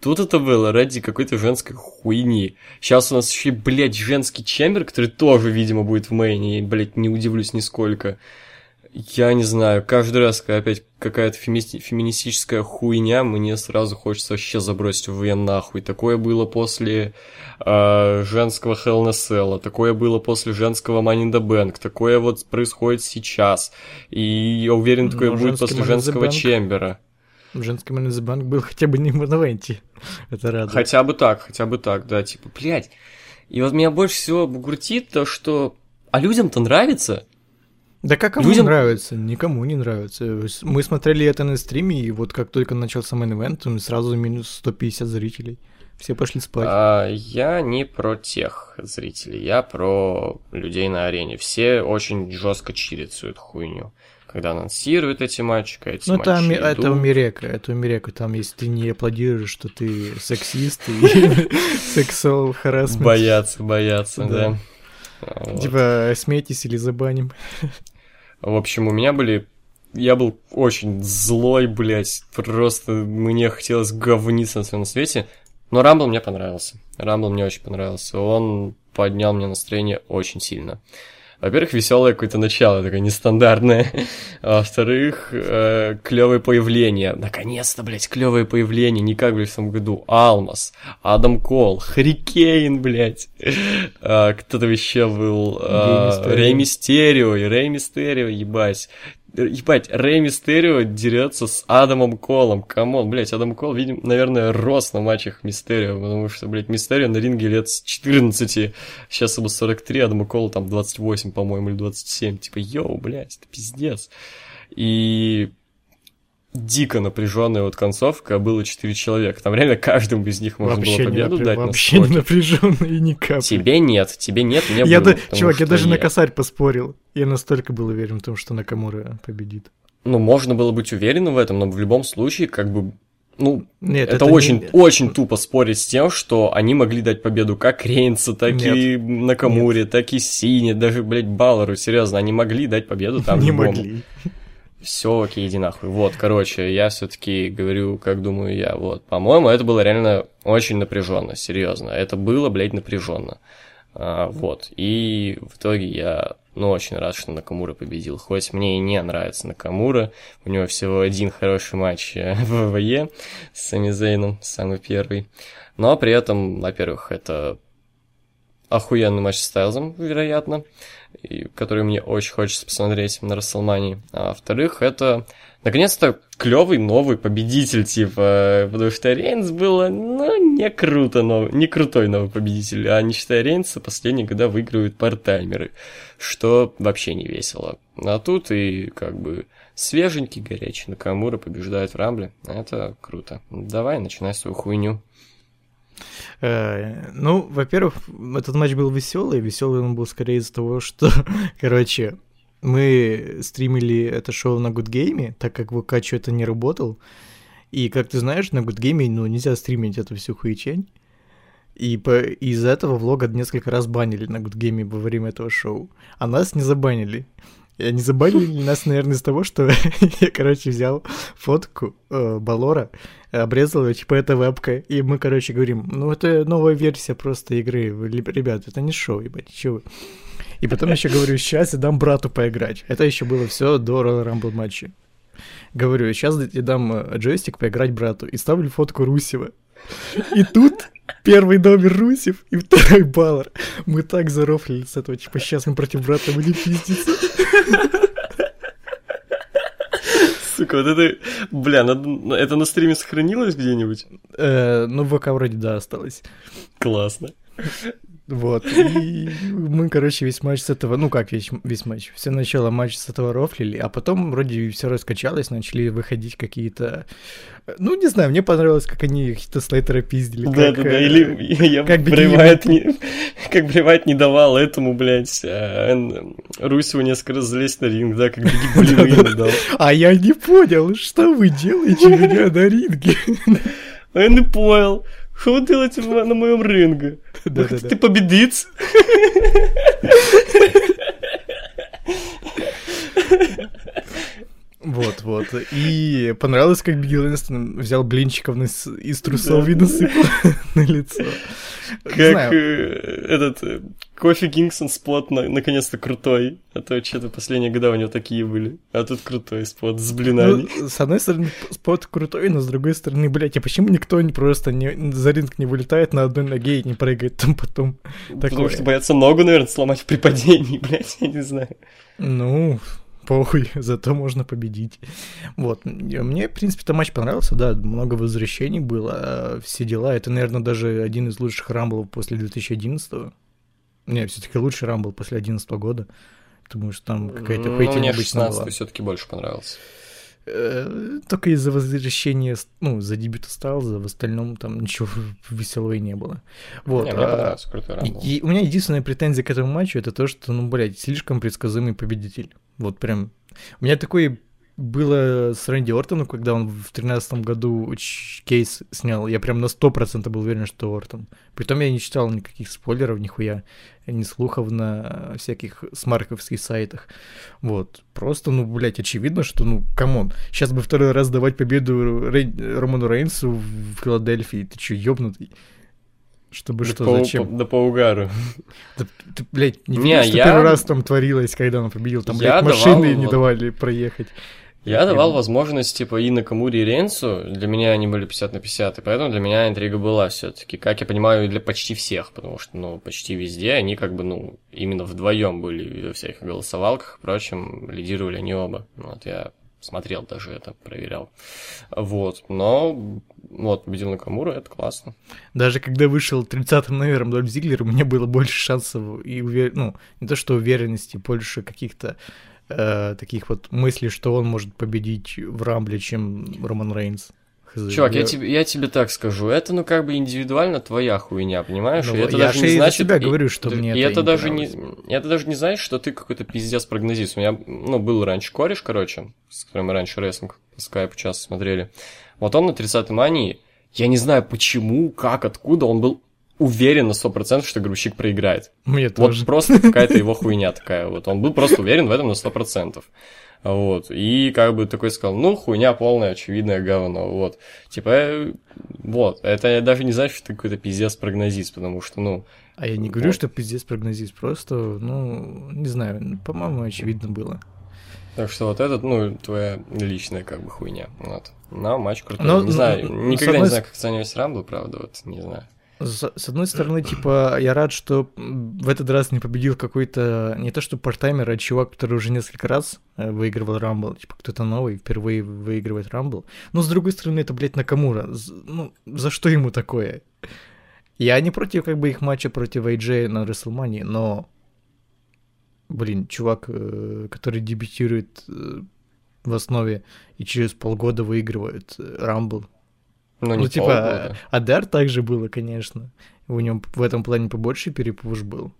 Тут это было ради какой-то женской хуйни. Сейчас у нас еще, блядь, женский чембер, который тоже, видимо, будет в мейне, и, блядь, не удивлюсь нисколько. Я не знаю, каждый раз, когда опять какая-то фемини- феминистическая хуйня, мне сразу хочется вообще забросить в Вен нахуй. Такое было после э, женского Hell in Cell, такое было после женского Money in the Bank, такое вот происходит сейчас. И я уверен, такое Но будет после the женского Чембера. Женский the Bank был хотя бы не в Монавенте. Это радует. Хотя бы так, хотя бы так, да, типа, блядь. И вот меня больше всего бугуртит то, что... А людям-то нравится. Да как кому Людям- нравится? Никому не нравится. Мы смотрели это на стриме, и вот как только начался мейн ивент, сразу минус 150 зрителей. Все пошли спать. А, я не про тех зрителей, я про людей на арене. Все очень жестко эту хуйню. Когда анонсируют эти матчи, эти Ну, матчи Ами- это идут. Умерека, это Умерека. Там, если ты не аплодируешь, что ты сексист и [LAUGHS] сексуал харасмент. Боятся, боятся, Да. Типа, смейтесь или забаним. В общем, у меня были... Я был очень злой, блядь. Просто мне хотелось говниться на своем свете. Но Рамбл мне понравился. Рамбл мне очень понравился. Он поднял мне настроение очень сильно. Во-первых, веселое какое-то начало, такое нестандартное. А во-вторых, клевое появление. Наконец-то, блядь, клевое появление. Не как, блядь, в том году. Алмаз, Адам Кол, Харикейн, блядь. А, Кто-то еще был. а, Мистерио. Рей Мистерио. И Рей Мистерио, ебать. Ебать, Рей Мистерио дерется с Адамом Колом. Come on, блядь, Адам Кол, видим, наверное, рос на матчах Мистерио, потому что, блядь, Мистерио на ринге лет с 14, сейчас ему 43, Адаму Колу там 28, по-моему, или 27. Типа, йоу, блядь, это пиздец. И дико напряженная вот концовка, а было 4 человека. Там реально каждому из них можно вообще было не, победу напря- дать вообще на не напряженно и ни капли. Тебе нет, тебе нет, мне Я было, да- чувак, я даже на косарь поспорил. Я настолько был уверен в том, что Накамура победит. Ну, можно было быть уверенным в этом, но в любом случае, как бы, ну, Нет, это, не- очень, очень тупо спорить с тем, что они могли дать победу как Рейнсу, так и Накамуре, так и Сине, даже, блядь, Баллару, серьезно, они могли дать победу там не могли. Все, окей, иди нахуй. Вот, короче, я все-таки говорю, как думаю я. Вот, по-моему, это было реально очень напряженно, серьезно. Это было, блядь, напряженно. А, вот. И в итоге я, ну, очень рад, что Накамура победил. Хоть мне и не нравится Накамура. У него всего один хороший матч [LAUGHS] в ВВЕ с Сами Зейном, самый первый. Но при этом, во-первых, это охуенный матч с Стайлзом, вероятно, который мне очень хочется посмотреть на Расселмании. А во-вторых, это наконец-то клевый новый победитель, типа, потому что Рейнс было, ну, не круто, но не крутой новый победитель, а не считая Рейнса, последние года выигрывают партаймеры, что вообще не весело. А тут и как бы свеженький, горячий Накамура побеждает в Рамбле, это круто. Давай, начинай свою хуйню. Э, Ну, во-первых, этот матч был веселый. Веселый он был скорее из-за того, что, [LAUGHS] короче, мы стримили это шоу на Good Game, так как в ВК что-то не работал. И, как ты знаешь, на Good Game, ну, нельзя стримить эту всю хуйчень. И по... из-за этого влога несколько раз банили на Good Game во время этого шоу. А нас не забанили. И они забанили нас, наверное, из того, что [LAUGHS] я, короче, взял фотку э, Балора, обрезал ее, типа, это вебка, и мы, короче, говорим, ну, это новая версия просто игры, ребят, это не шоу, ебать, вы. И потом еще говорю, сейчас я дам брату поиграть. Это еще было все до Royal Rumble матча. Говорю, сейчас я дам э, джойстик поиграть брату. И ставлю фотку Русева. И тут первый номер Русев и второй Баллар. Мы так зарофлили с этого, типа, сейчас мы против брата будем пиздиться. Сука, вот это... Бля, надо- это на стриме сохранилось где-нибудь? Э, ну, в ВК вроде да, осталось. Классно. Вот. И мы, короче, весь матч с этого, ну как весь, весь матч, все начало матч с этого рофлили, а потом вроде все раскачалось, начали выходить какие-то... Ну, не знаю, мне понравилось, как они Хита Слейтера пиздили. Да, как, да, да, э, или я как Брейвайт не, как Брейвайт не давал этому, блядь, Эн- Русеву несколько раз залезть на ринг, да, как Бигги дал. А я не понял, что вы делаете у меня на ринге? А я не понял, что вы делаете на моем ринге? Вы Да-да-да. хотите победить? Вот, вот. И понравилось, как Бигги Лэнстон взял блинчиков из трусов и насыпал [LAUGHS] на лицо. Как э, этот э, Кофи Кингсон спот на- наконец-то крутой. А то что-то последние года у него такие были. А тут крутой спот с блинами. Ну, с одной стороны, спорт крутой, но с другой стороны, блядь, а почему никто не просто не, за ринг не вылетает на одной ноге и не прыгает там потом? Потому такое. что боятся ногу, наверное, сломать при падении, [LAUGHS] блядь, я не знаю. Ну, похуй, [LAUGHS] зато можно победить. Вот. Мне, в принципе, этот матч понравился, да, много возвращений было, а все дела. Это, наверное, даже один из лучших рамблов после 2011 -го. Не, все-таки лучший рамбл после 2011 года. Потому что там какая-то Ну, хейтинг мне обычно 16 была. все-таки больше понравился. Э, Только из-за возвращения, ну, за дебюта Стайлза, в остальном там ничего [LAUGHS] веселого и не было. Вот. Не, а-. И, и у меня единственная претензия к этому матчу это то, что, ну, блядь, слишком предсказуемый победитель. Вот прям. У меня такое было с Рэнди Ортоном, когда он в тринадцатом году кейс снял. Я прям на 100% был уверен, что Ортон. Притом я не читал никаких спойлеров, нихуя, ни слухов на всяких смарковских сайтах. Вот. Просто, ну, блядь, очевидно, что, ну, come on. Сейчас бы второй раз давать победу Рей- Роману Рейнсу в Филадельфии. Ты чё, ёбнутый? Чтобы Да что, по- зачем? по- Да по угару. Да ты, блядь, не, Не, видел, что я- первый раз там творилось, когда он победил? Там, Я блядь, машины давал не вот- давали проехать. Я давал возможность, типа, и Накамуре, и Рейнсу. Для меня они были 50 на 50, и поэтому для меня интрига была все таки Как я понимаю, и для почти всех, потому что, ну, почти везде они как бы, ну, именно вдвоем были во всех голосовалках, впрочем, лидировали они оба. Вот, я смотрел даже это, проверял. Вот, но, вот, победил Накамура, это классно. Даже когда вышел 30-м номером Дольф Зиглер, у меня было больше шансов и увер... ну, не то что уверенности, больше каких-то э, таких вот мыслей, что он может победить в Рамбле, чем Роман Рейнс. Хз. Чувак, я, тебе, я тебе так скажу, это, ну, как бы индивидуально твоя хуйня, понимаешь? Ну, и это я даже же не значит... себя и- говорю, что и мне и это это не даже не, это даже не значит, что ты какой-то пиздец прогнозист. У меня, ну, был раньше кореш, короче, с которым мы раньше рестлинг по скайпу часто смотрели. Вот он на 30-й мании, я не знаю почему, как, откуда, он был уверен на 100%, что Грузчик проиграет. Мне Вот тоже. просто какая-то его хуйня такая. Вот он был просто уверен в этом на 100%. Вот. И как бы такой сказал, ну, хуйня полная, очевидное говно. Вот. Типа, э, вот. Это даже не значит, что ты какой-то пиздец прогнозист, потому что, ну, А я не говорю, Вот. что пиздец прогнозист, просто, ну, не знаю, по-моему, очевидно было. так что вот этот, ну, твоя личная как бы хуйня. Вот. Но матч крутой. Ну, не ну, знаю, ну, никогда одной не знаю, как оценивать Рамбл, правда, вот, не знаю. С, одной стороны, типа, я рад, что в этот раз не победил какой-то, не то что партаймер, а чувак, который уже несколько раз э, выигрывал Рамбл, типа, кто-то новый, впервые выигрывает Рамбл. Но, с другой стороны, это, блядь, Накамура. Ну, за что ему такое? Я не против, как бы, их матча против AJ на WrestleMania, но, блин, чувак, э, который дебютирует э, в основе и через полгода выигрывает Рамбл, Ну, ну, не типа, полгода. Адар также было, конечно. У него в этом плане побольше перепуш был.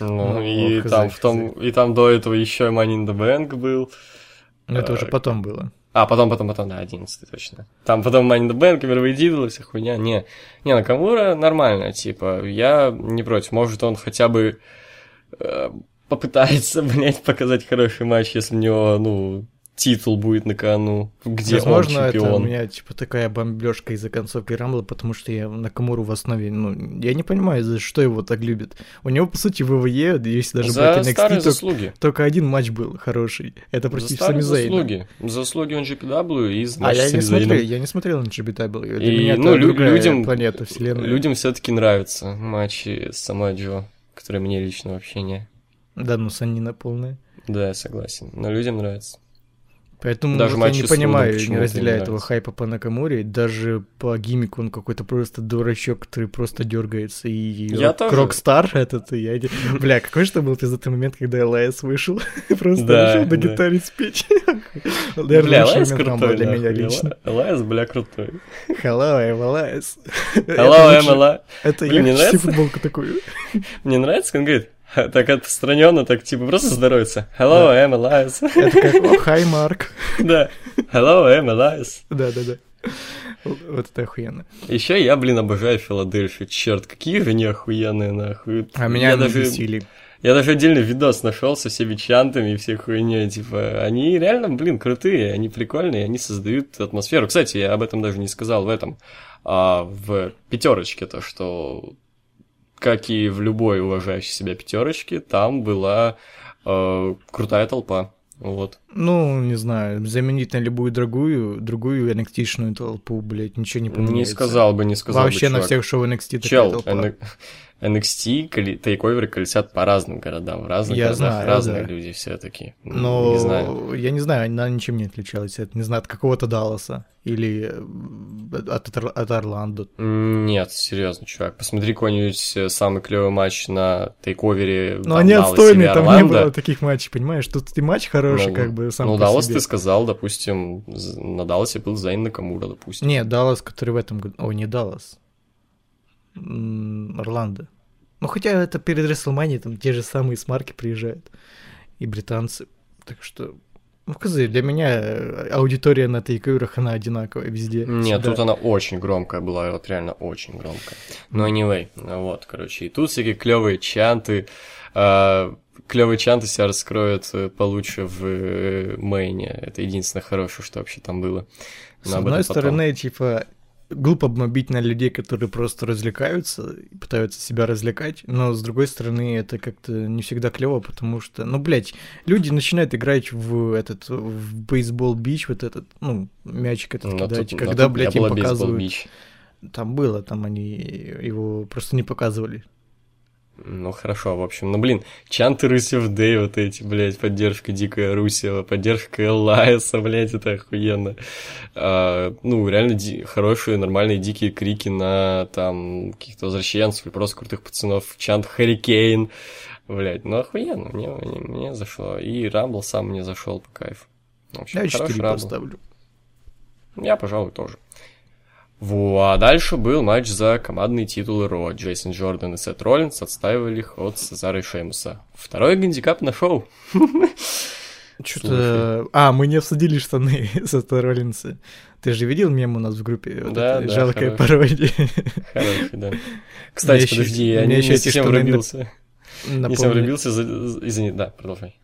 Ну, ну, и хз, там, в том, и там до этого еще the Bank был. Но это уже Так. потом было. А, потом, потом, потом, да, 11 точно. Там потом the Bank, мировые титулы, вся хуйня. Не, не, Накамура нормально, типа, я не против. Может, он хотя бы э, попытается, [LAUGHS] блядь, показать хороший матч, если у него, ну, титул будет на кону, где Возможно, он это у чемпион. меня, типа, такая бомбежка из-за концовки Рамбла, потому что я Накамуру в основе, ну, я не понимаю, за что его так любят. У него, по сути, в ВВЕ, если даже За брать NXT, только, только один матч был хороший. Это За против Сами старые Зейна. заслуги. Заслуги NJPW и за А я не смотрел, я не смотрел NJPW. Для И, меня ну, это лю- людям, планета, вселенная. людям все-таки нравятся матчи с Самоа Джо, которые мне лично вообще не. Да, ну, ссанина полная. Да, я согласен. Но людям нравится. Поэтому Даже вот я не понимаю, не разделяю этого хайпа по Накамуре. Даже по гиммику он какой-то просто дурачок, который просто дергается. И Я Рок- тоже. Rockstar этот, и я... [LAUGHS] Бля, какой же это был пиздатый момент, когда Элайс вышел, [LAUGHS] просто Да, решил на да. гитаре спеть. [LAUGHS] Наверное, Бля, Рамбла крутой, для меня лично. Элайс, бля, крутой. Hello, I'm Elias. Hello, лучше- MLA. Это я нравится. футболку такую. Мне нравится, он говорит, [LAUGHS] так отстраненно, так типа просто здоровается. Hello, I'm Elias. [LAUGHS] Это как, hi, Mark. [LAUGHS] Да. Hello, I'm Elias. Да-да-да. Вот это охуенно. Еще я, блин, обожаю Филадельфию. Черт, какие же они охуенные, нахуй. А меня я даже, бесили. я даже отдельный видос нашел со всеми чантами и всей хуйней. Типа, они реально, блин, крутые, они прикольные, они создают атмосферу. Кстати, я об этом даже не сказал в этом, а в пятерочке, то, что как и в любой уважающей себя пятерочке, там была э, крутая толпа. Вот. Ну, не знаю, заменить на любую другую, другую NXT-шную толпу, блядь, ничего не поменяется. Не сказал бы, не сказал Вообще бы, на чувак. всех шоу NXT такая Чел, толпа. NXT тейковеры колесят по разным городам, в разных Я городах знаю, разные да. люди все-таки. Но Не знаю. я не знаю, она ничем не отличалась. от, не знаю, от какого-то Далласа или э, от, от Орландо. Нет, серьезно, чувак. Посмотри какой-нибудь э, самый клевый матч на тейковере. Там, они Далласе отстойные, там не было таких матчей, понимаешь? Тут и матч хороший, Ну, как бы сам Ну, Даллас себе. ты сказал, допустим, на Далласе был Зайн Накамура, допустим. Не, Даллас, который в этом году... Ой, не Даллас. Орландо. Ну, хотя это перед Рестлманией, там те же самые смарки приезжают. И британцы. Так что... Ну, козы, для меня э, аудитория на тейковерах, она одинаковая везде. Нет, всегда. тут она очень громкая была, вот реально очень громкая. Но anyway, ну вот, короче, и тут всякие клевые чанты, клевые чанты себя раскроют э, получше в э, мейне. Это единственное хорошее, что вообще там было. С Но об одной потом. стороны, типа, глупо бомбить на людей, которые просто развлекаются и пытаются себя развлекать, но с другой стороны, это как-то не всегда клево, потому что, ну, блядь, люди начинают играть в этот, в бейсбол бич, вот этот, ну, мячик этот Но кидать, тут- но когда, тут блядь, им показывают. Там было, там они его просто не показывали. Ну хорошо, в общем, ну блин, Чанты Русев Дэй, вот эти, блядь, поддержка Дикая Русева, поддержка Элайса, блядь, это охуенно. А, ну, реально ди- хорошие, нормальные дикие крики на там каких-то возвращенцев или просто крутых пацанов. Чант Харикейн, блядь, ну охуенно, мне, мне, мне зашло. И Рамбл сам мне зашел по кайфу. В общем, Я хороший 4 Рамбл. поставлю. Я, пожалуй, тоже. Во, а дальше был матч за командные титулы Ро. Джейсон Джордан и Сет Роллинс отстаивали их от Цезара и Шеймуса. Второй гандикап на шоу. Что-то... А, мы не обсудили штаны [LAUGHS] Сета Роллинса. Ты же видел мем у нас в группе? Вот Да, да, жалкая пародия. Хороший, да. [LAUGHS] Кстати, подожди, я не, совсем влюбился. Не совсем влюбился, извини, да, продолжай.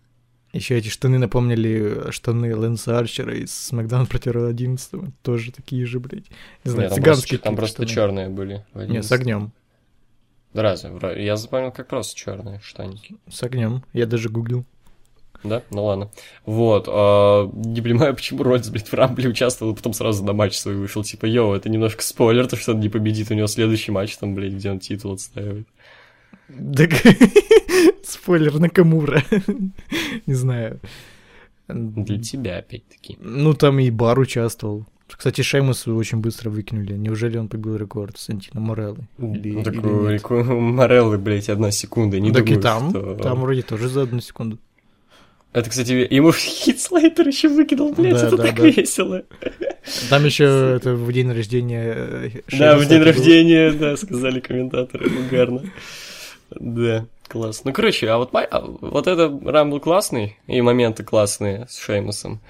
Еще эти штаны напомнили штаны Лэнса Арчера из Смакдаун против 11 Тоже такие же, блядь. Не знаю, Нет, там цыганские просто, там просто штаны. черные были. в Не, с 11. огнем. Да разве? Я запомнил как просто черные штаники. С огнем. Я даже гуглил. Да? Ну ладно. Вот. а, не понимаю, почему Роллинс, блядь, в Рамбле участвовал, и потом сразу на матч свой вышел. Типа, йоу, это немножко спойлер, то, что он не победит. У него следующий матч там, блядь, где он титул отстаивает. Так, [LAUGHS] спойлер Накамура. Не знаю. Для тебя, опять-таки. Ну, там и Бар участвовал. Кстати, Шеймусу очень быстро выкинули. Неужели он побил рекорд Сантино Мореллы? Или- Ну, так или нет? Мореллы, блядь, одна секунда. Не так думаю, и там, что... там вроде тоже за одну секунду. Это, кстати, ему [LAUGHS] Хитслейтер еще выкинул, блядь, Да, это да, так да. весело. Там еще это в день рождения. э, Да, в Шеймуса день рождения, да, сказали комментаторы, угарно. Да, класс. Ну, короче, а вот, а вот это Рамбл классный, и моменты классные с Шеймусом.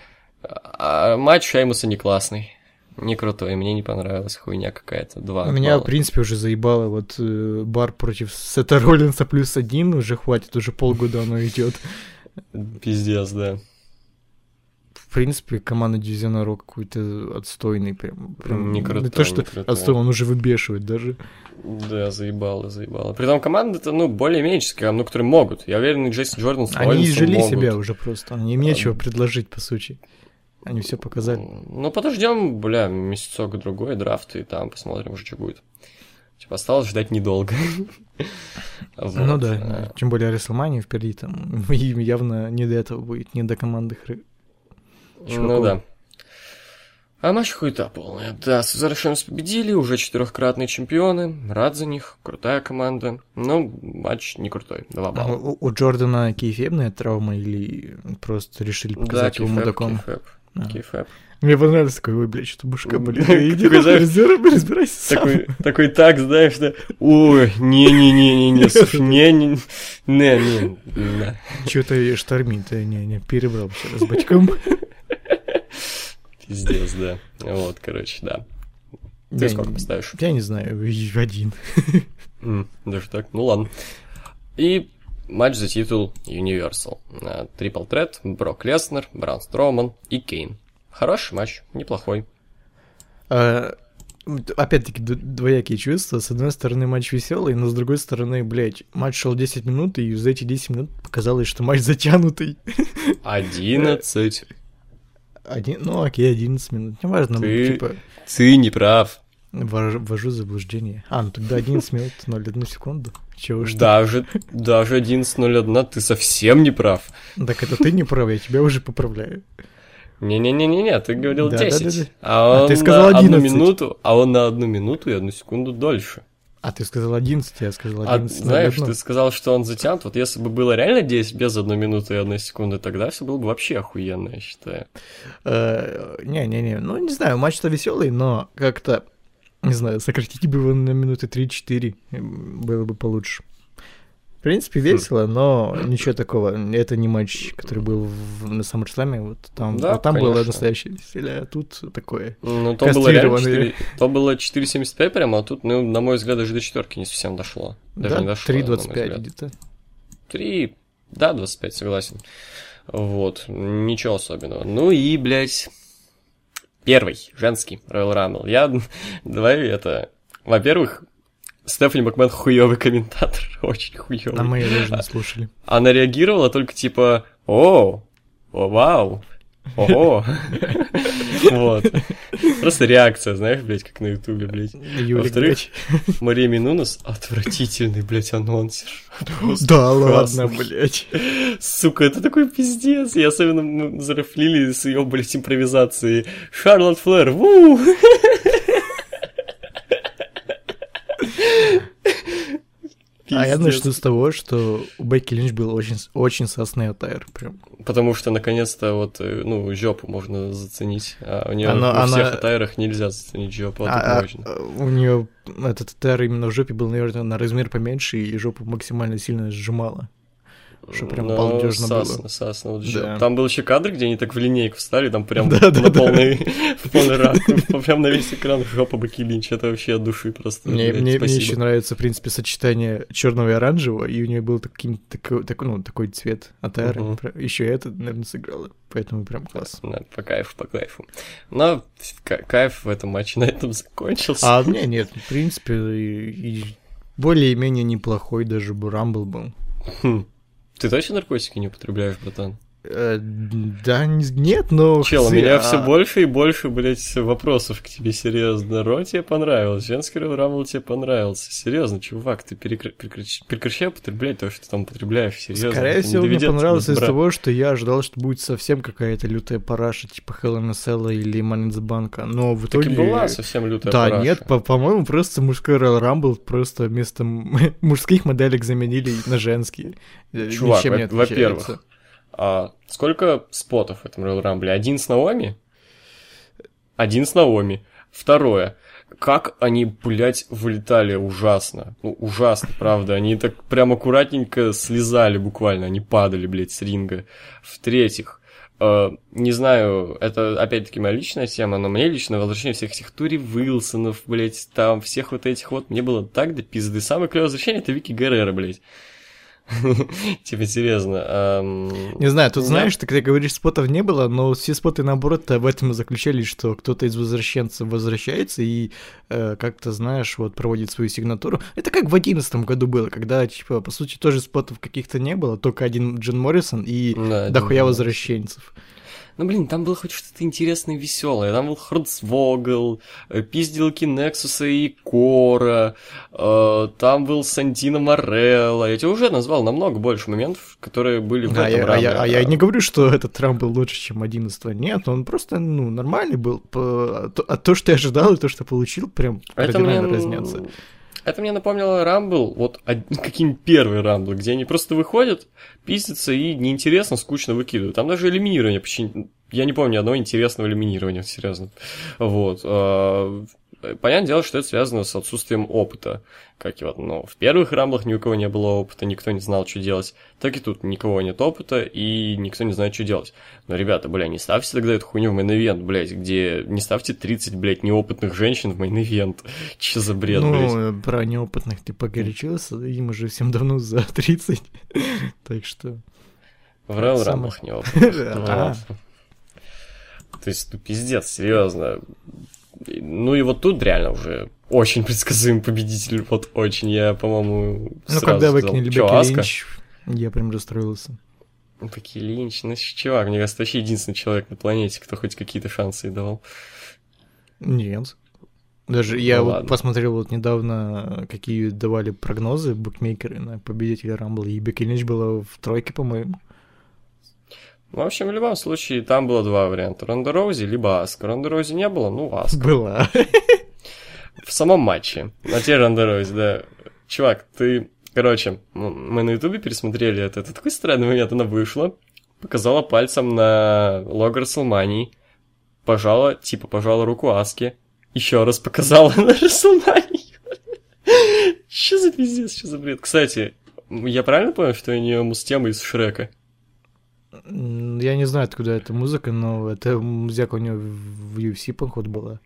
А матч Шеймуса не классный. Не крутой, мне не понравилась хуйня какая-то. Два Меня, балла. в принципе, уже заебало. Вот э, бар против Сета Роллинса плюс один уже хватит, уже полгода оно идет. Пиздец, да. В принципе, команда Дивизиона Рок какой-то отстойный прям. прям Не крутой, то, что не отстой, он уже выбешивает даже. Да, заебало, заебало. Притом команда-то, ну, более-менее, ну, которые могут. Я уверен, Джейсон Джордан с Они изжили могут. себя уже просто. Они им нечего предложить, по сути. Они все показали. Ну, подождем, бля, месяцок-другой, драфт, и там посмотрим уже, что будет. Типа, осталось ждать недолго. [LAUGHS] Вот, Ну а, да, тем более Рестлмания впереди там. [LAUGHS] Им явно не до этого будет, не до команды Ну да. А матч хуета полная. Да, Шемс победили, уже четырехкратные чемпионы. Рад за них, крутая команда. Но матч не крутой, два А балла. у, у Джордана кейфебная травма или просто решили показать его kayfabe, мудаком? kayfabe, А. kayfabe. Мне понравилось [LAUGHS] такой, ой, блядь, что башка болит. Такой, Иди разбирайся сам. Такой, так, знаешь, да, ой, не-не-не-не-не, [LAUGHS] слушай, не-не, не-не, да. Что-то штормит, э, не, не, перебрал с бачком. [LAUGHS] Пиздец, да. Вот, короче, да. Ты Я сколько не- поставишь? Я не знаю, один. Даже так? Ну ладно. И матч за титул Universal. Трипл Трет, Брок Леснер, Бран Строуман и Кейн. Хороший матч, неплохой. А, Опять-таки, двоякие чувства. С одной стороны, матч веселый, но с другой стороны, блядь, матч шел 10 минут, и за эти 10 минут показалось, что матч затянутый. 11. Один, ну окей, 11 минут. Неважно, ну, Ты- типа. Ты не прав. Вож- Ввожу заблуждение. А, ну тогда 11 минут 01 секунду. Чего ж ты? Даже, даже 11.01 ты совсем не прав. Так это ты не прав, я тебя уже поправляю. Не-не-не-не-не, ты говорил Да, 10. да, да, да. А А ты сказал на одну 11. минуту, а он на одну минуту и одну секунду дольше. А ты сказал 11, я сказал А 11. знаешь, ну, ты сказал, что он затянут. Вот если бы было реально 10 без одной минуты и одной секунды, тогда все было бы вообще охуенно, я считаю. э, Не-не-не, ну не знаю, матч-то веселый, но как-то, не знаю, сократить бы его на минуты 3-4, м, было бы получше. В принципе, весело, но ничего такого. Это не матч, который был в- на SummerSlam. Вот там, Да, вот там было конечно. настоящее веселье, а тут такое. Ну, то было реально Кастрированные. 4, то было 4,75 прямо, а тут, ну, на мой взгляд, даже до четверки не совсем дошло. Даже да, не дошло, на мой 3.25 взгляд. где-то. 3, да, 25, согласен. Вот, ничего особенного. Ну и, блядь, первый, женский Royal Rumble. Я, [LAUGHS] давай это, во-первых, Стефани Макмен хуёвый комментатор, [LAUGHS] очень хуёвый. А мы ее даже не слушали. Она реагировала только типа «О, о, вау, ого». [LAUGHS] Вот. Просто реакция, знаешь, блядь, как на ютубе, блядь. Во-вторых. Мария Минунас отвратительный, блядь, анонсер. Да ладно, блядь. Сука, это такой пиздец. И особенно мы зарафлили с ее, блядь, импровизацией. Шарлотт Флэр, ву! [LAUGHS] А я начну с того, что у Бекки Линч был очень, очень сосный атайр. Прям. Потому что наконец-то вот, э, ну, жопу можно заценить. А у нее Она- всех она- атайрах нельзя заценить жопу, а, А- можно. а, у нее этот атайр именно в жопе был, наверное, на размер поменьше, и жопу максимально сильно сжимала. Что прям Ну, балдежно было. сасно, сасно. Вот жё- Да. Там был еще кадр, где они так в линейку встали, там прям Да, на да. полный, в полный ракурс, [LAUGHS] прям на весь экран жопа Баки Линч. Это вообще от души просто. Мне, блядь, мне, мне еще нравится, в принципе, сочетание черного и оранжевого, и у нее был таким, такой, такой, ну, такой цвет атайра. Мгм. Еще это, наверное, сыграло. Поэтому прям класс. Да, по кайфу, по кайфу. Но ка- кайф в этом матче на этом закончился. А мне нет, в принципе, и, и более-менее неплохой даже бы Рамбл был. Хм. Ты точно наркотики не употребляешь, братан? Э, да, не- нет, но... Чел, у меня а- все больше и больше, блядь, вопросов к тебе, серьезно. Ро тебе понравилось, женский Рамбл тебе понравился. Серьезно, чувак, ты перекр- прекращ- прекращай употреблять то, что ты там употребляешь, серьезно. Скорее всего, мне понравилось из-за того, что я ожидал, что будет совсем какая-то лютая параша, типа Hell in или Bank, но в Так итоге... и была совсем лютая Да, параша. нет, по- по-моему, просто мужской Royal Rumble просто вместо [LAUGHS] мужских моделек заменили на женские. Э, Чувак, во-первых. А сколько спотов в этом Royal Rumble? Один с Наоми? Один с Наоми. Второе. Как они, блядь, вылетали ужасно. Ну, ужасно, правда. Они так прям аккуратненько слезали буквально. Они падали, блядь, с ринга. В-третьих, э, не знаю, это опять-таки моя личная тема, но мне лично возвращение всех этих Тури Уилсонов, блядь, там, всех вот этих вот, мне было так до пизды. Самое клевое возвращение это Вики Геррера, блядь. [LAUGHS] Типа, серьезно. Не знаю, тут Да. знаешь, ты когда говоришь, спотов не было, но все споты, наоборот, в этом и заключались, что кто-то из возвращенцев возвращается и э, как-то, знаешь, вот проводит свою сигнатуру. Это как в одиннадцатом году было, когда, типа, по сути, тоже спотов каких-то не было, только один Джин Моррисон и дохуя возвращенцев. Ну, блин, там было хоть что-то интересное и веселое. Там был Хрдсвогл, э, пизделки Нексуса и Кора, э, там был Сантино Морелло. Я тебе уже назвал намного больше моментов, которые были в Да, этом я- а, я, а я не говорю, что этот Трамп был лучше, чем 11 Нет, он просто, ну, нормальный был. А то, а то, что я ожидал, и то, что получил, прям Это мне, разнятся. Это мне напомнило Рамбл, вот од- каким первый Рамбл, где они просто выходят, пиздятся и неинтересно, скучно выкидывают. Там даже элиминирование почти... Я не помню ни одного интересного элиминирования, серьезно. Вот. А, Понятное дело, что это связано с отсутствием опыта. Как и вот, ну, в первых рамблах ни у кого не было опыта, никто не знал, что делать. Так и тут никого нет опыта, и никто не знает, что делать. Но, ребята, бля, не ставьте тогда эту хуйню в main event, блядь, где не ставьте 30, блядь, неопытных женщин в main event. [LAUGHS] Че за бред, блядь? ну, э, про неопытных ты погорячился, им уже всем давно за [LAUGHS] 30. так что... В Рамблах неопытных. [LAUGHS] То есть, ну, пиздец, серьезно. Ну и вот тут реально уже очень предсказуемый победитель, вот очень, я, по-моему, Ну, когда выкинули Бекки? Линч, я прям расстроился. Бекки Линч, ну, чувак, мне кажется, вообще единственный человек на планете, кто хоть какие-то шансы ей давал. Нет. Даже я Ну вот ладно. посмотрел вот недавно, какие давали прогнозы букмекеры на победителя Рамбла, и Бекки Линч была в тройке, по-моему. В общем, в любом случае, там было два варианта. Ронда Роузи, либо Аска. Ронда Роузи не было, ну, Аска. Была. В самом матче. А теперь Ронда Роузи, да. Чувак, ты... Короче, м- мы на ютубе пересмотрели это. Это такой странный момент. Она вышла, показала пальцем на лого Расселмании, пожала, типа, пожала руку Аске, еще раз показала [LAUGHS] на Расселмании. Че за пиздец, что за бред? Кстати, я правильно понял, что у нее мустема из Шрека? Я не знаю, откуда эта музыка, но это музыка у него в UFC, походу, была.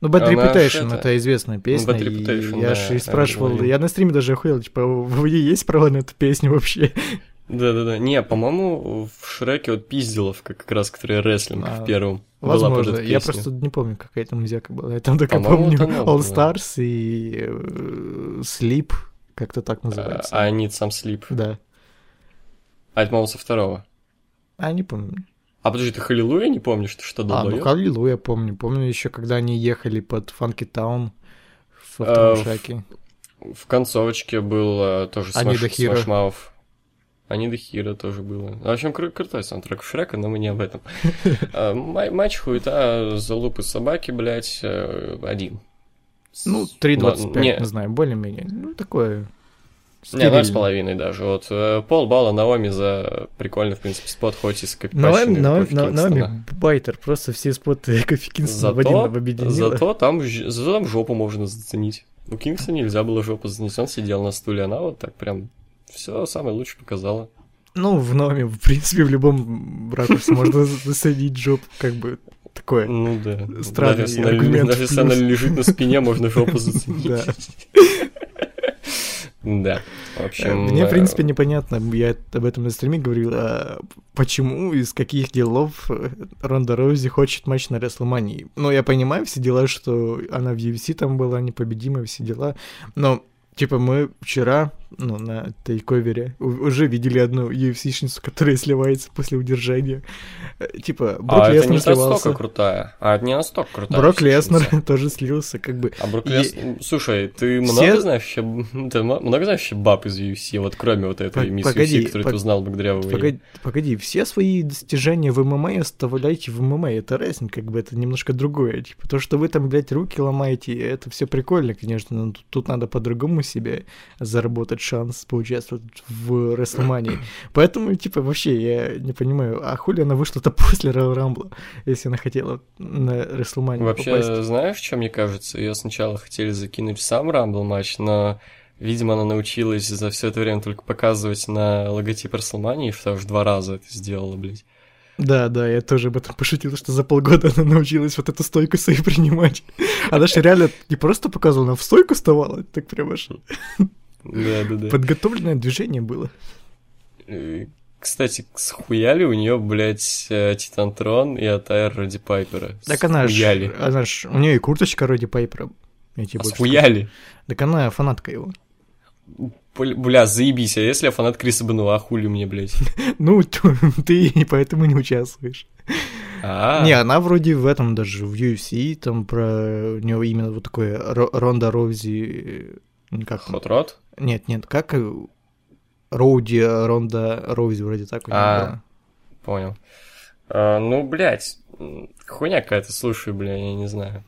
Ну, Bad Она Reputation, это- это известная песня, Bad Reputation, я да, же и спрашивал, я на стриме даже охуел, типа, в ней есть права на эту песню вообще? Да-да-да. Не, по-моему, в Шреке вот Пизделовка как раз, которая рестлинг А, в первом. была под Возможно, эту я просто не помню, какая там музыка была. Я там только помню All была. Stars и э, Sleep, как-то так А, называется. I Need Some Sleep. Да. А это, по-моему, со второго. А, не помню. А подожди, ты Халилуя не помнишь? Ты что, А, ну долбоёб? Халилу я помню. Помню еще, когда они ехали под Фанки Таун в А, втором в- концовочке был э, тоже Mouth. Они до Хира тоже было. В общем, кру- крутой саундтрек Шрека, но мы не об этом. А, [LAUGHS] ма- Матч хуета, залупы собаки, блядь, э, один. Ну, С- 3.25, но- не, не знаю, более-менее. Ну, такое... Не, ноль с половиной даже. Вот э, полбалла Наоми за прикольный, в принципе, спот, хоть и с Наоми, Наоми, Наоми. Байтер, просто все споты [LAUGHS] Кофи Кингстона в один объединила. зато там, зато там жопу можно заценить. У Кингса нельзя было жопу заценить, он сидел на стуле, она вот так прям все самое лучшее показала. Ну, в Наоми, в принципе, в любом ракурсе можно [LAUGHS] засадить жоп, как бы такое. Ну да. Странный даже аргумент даже если она лежит на спине, можно жопу [LAUGHS] заценить. Да. В общем... Мне, в э, принципе, непонятно, я об этом на стриме говорил, а почему, из каких делов э, Ронда Роузи хочет матч на Рестлмании. Ну, я понимаю все дела, что она в UFC там была непобедимая, все дела, но, типа, мы вчера, ну, на тейковере уже видели одну UFC-шницу, которая сливается после удержания. Э, Типа, Брок А это не Леснер сливался. настолько крутая. А это не настолько крутая. Брок. Леснер [LAUGHS] тоже слился, как бы. А Брок И- Леснер... Слушай, ты Все- много знаешь. [LAUGHS] Ты много знаешь вообще баб из UFC, вот кроме вот этой мисс погоди, UFC, которую пог- ты узнал благодаря ВВЕ? Погоди, погоди, все свои достижения в ММА оставляйте в ММА, это рестлинг, как бы это немножко другое. Типа, то, что вы там, блядь, руки ломаете, это все прикольно, конечно, но тут, тут надо по-другому себе заработать шанс поучаствовать в Рестлмании. Поэтому, типа, вообще, я не понимаю, а хули она вышла-то [LAUGHS] после Royal Рамбла, если она хотела на Рестлманию Вообще, попасть? знаешь, что мне кажется? Ее сначала хотели закинуть в сам Рамбл матч, но, видимо, она научилась за все это время только показывать на логотип Расселмании, что уж два раза это сделала, блядь. Да, да, я тоже об этом пошутил, что за полгода она научилась вот эту стойку свою принимать. Она же реально не просто показывала, она в стойку вставала, так прям аж Да-да-да. подготовленное движение было. Кстати, схуяли у нее, блядь, э, Титантрон и Атайр ради Пайпера. Так она ж, она ж, у нее и курточка ради Пайпера. Я тебе А Схуяли. скажу. Так она фанатка его. Бля, заебись, а если я фанат Криса Бенуа, хули мне, блядь? [LAUGHS] Ну, [LAUGHS] ты и поэтому не участвуешь. А, Не, она вроде в этом даже, в UFC, там про у нее именно вот такое Ро- Ронда Роузи... э, Как там? Хот Рот? Нет, нет, как Роуди, Ронда Роузи вроде так у А. Понял. А, ну, блядь, хуйня какая-то, слушай, бля, я не знаю.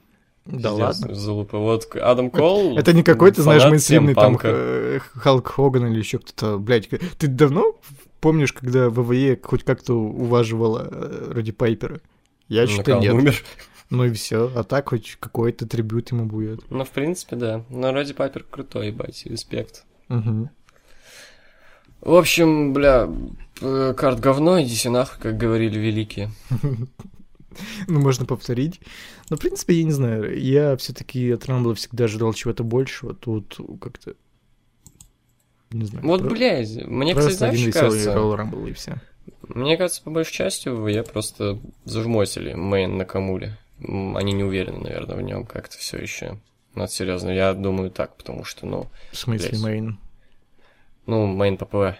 Да ладно. Залупа. Вот Адам Кол... [LAUGHS] Это не какой-то, знаешь, мейнстримный там э, Халк Хоган или еще кто-то, блядь. Ты давно помнишь, когда ВВЕ хоть как-то уваживала э, ради Пайпера? Я он нет. умер. Ну и все, а так хоть какой-то трибют ему будет. Ну, в принципе, да. Но ради Пайпер крутой, ебать, респект. Мгм. В общем, бля, э, карт говно, идите нахуй, как говорили великие. [LAUGHS] [LAUGHS] Ну, можно повторить. Но, в принципе, я не знаю, я все-таки от Рамбла всегда ожидал чего-то большего, тут как-то... Не знаю. Вот, про- блядь, мне, кстати, Просто знаешь, один что веселый кажется? Rumble и все. Мне кажется, по большей части я просто зажмотили main Накамуре. Они не уверены, наверное, в нем как-то все еще. Ну, это серьезно, я думаю так, потому что, ну, В смысле, Блядь. main? ну, main ППВ.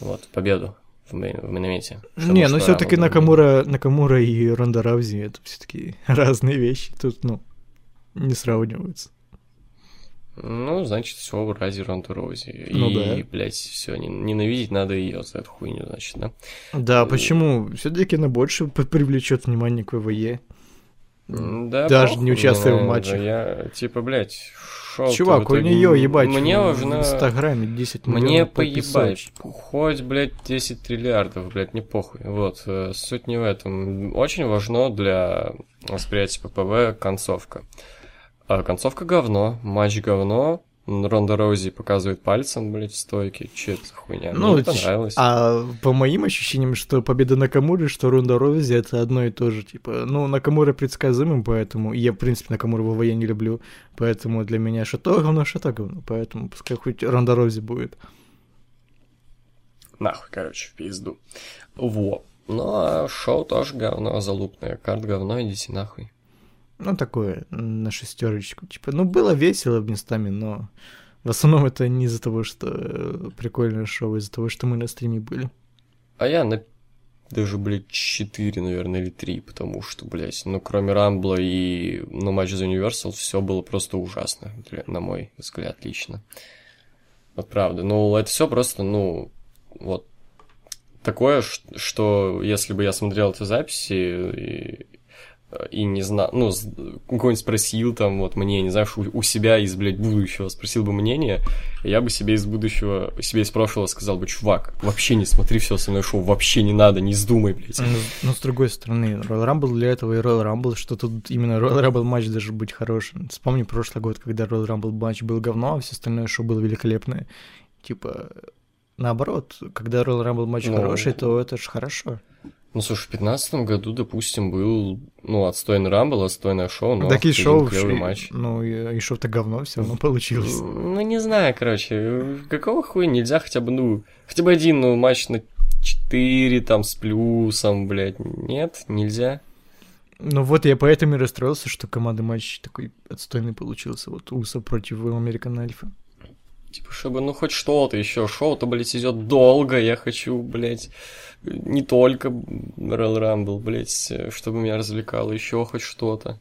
Вот, победу в, в. Что Не, мужской ну все-таки Рамбл. Накамура, Накамура и Ронда Раузи это все-таки [LAUGHS] разные вещи. Тут, ну, не сравниваются. Ну, значит, все в разе Ронда Роузи. Ну и, да. блядь, все, ненавидеть надо ее за эту хуйню, значит, да? Да, почему? Все-таки она больше привлечет внимание к ВВЕ. Да, Даже не участвуя в но матчах. Я, типа, блядь, шел Чувак, у нее ебать. Мне в важно... Инстаграме 10 Мне миллионов поебать. подписок. Хоть, блядь, 10 триллиардов, блядь, не похуй. Вот, э, суть не в этом. Очень важно для восприятия ППВ концовка. А концовка говно, матч говно. Ронда Роузи показывает пальцем, блядь, в стойке. Че это хуйня? Ну, Мне понравилось. А по моим ощущениям, что победа Накамуры, что Ронда Роузи это одно и то же. Типа, ну, Накамура предсказуемым, поэтому... Я, в принципе, Накамуру в ВВЕ не люблю. Поэтому для меня что то говно, что то говно. Поэтому пускай хоть Ронда Роузи будет. Нахуй, короче, в пизду. Во. Ну, а шоу тоже говно залупное. Карт говно, идите нахуй. Ну, такое, на шестерочку. Типа, ну, было весело местами, но в основном это не из-за того, что э, прикольное шоу, а из-за того, что мы на стриме были. А я на даже, блядь, 4, наверное, или 3, потому что, блядь, ну, кроме Рамбла и, ну, матч за Universal, все было просто ужасно, на мой взгляд, лично. Вот правда. Ну, это все просто, ну, вот такое, что если бы я смотрел эти записи и, и не знал, ну, кого-нибудь спросил там, вот, мне, не знаю, у, у себя из, блядь, будущего спросил бы мнение, я бы себе из будущего, себе из прошлого сказал бы, чувак, вообще не смотри все мной шоу, вообще не надо, не вздумай, блядь. Ну, но с другой стороны, Royal Rumble для этого и Royal Rumble, что тут именно Royal Rumble матч даже быть хорошим. Вспомни прошлый год, когда Royal Rumble матч был говно, а все остальное шоу было великолепное. Типа, наоборот, когда Royal Rumble матч Ну. хороший, то это ж хорошо. Ну, слушай, в пятнадцатом году, допустим, был, ну, отстойный Рамбл, отстойное шоу, но так и шоу, клёвый и- матч. ну и, шоу-то говно все равно получилось. Ну, не знаю, короче, какого хуя нельзя хотя бы, ну, хотя бы один, ну, матч на 4, там, с плюсом, блядь, нет, нельзя. Ну вот я поэтому и расстроился, что командный матч такой отстойный получился. Вот Уса против Американ Альфа. Типа, чтобы, ну, хоть что-то еще. Шоу-то, блядь, идет долго. Я хочу, блядь, не только Royal Rumble, блядь, чтобы меня развлекало. Еще хоть что-то.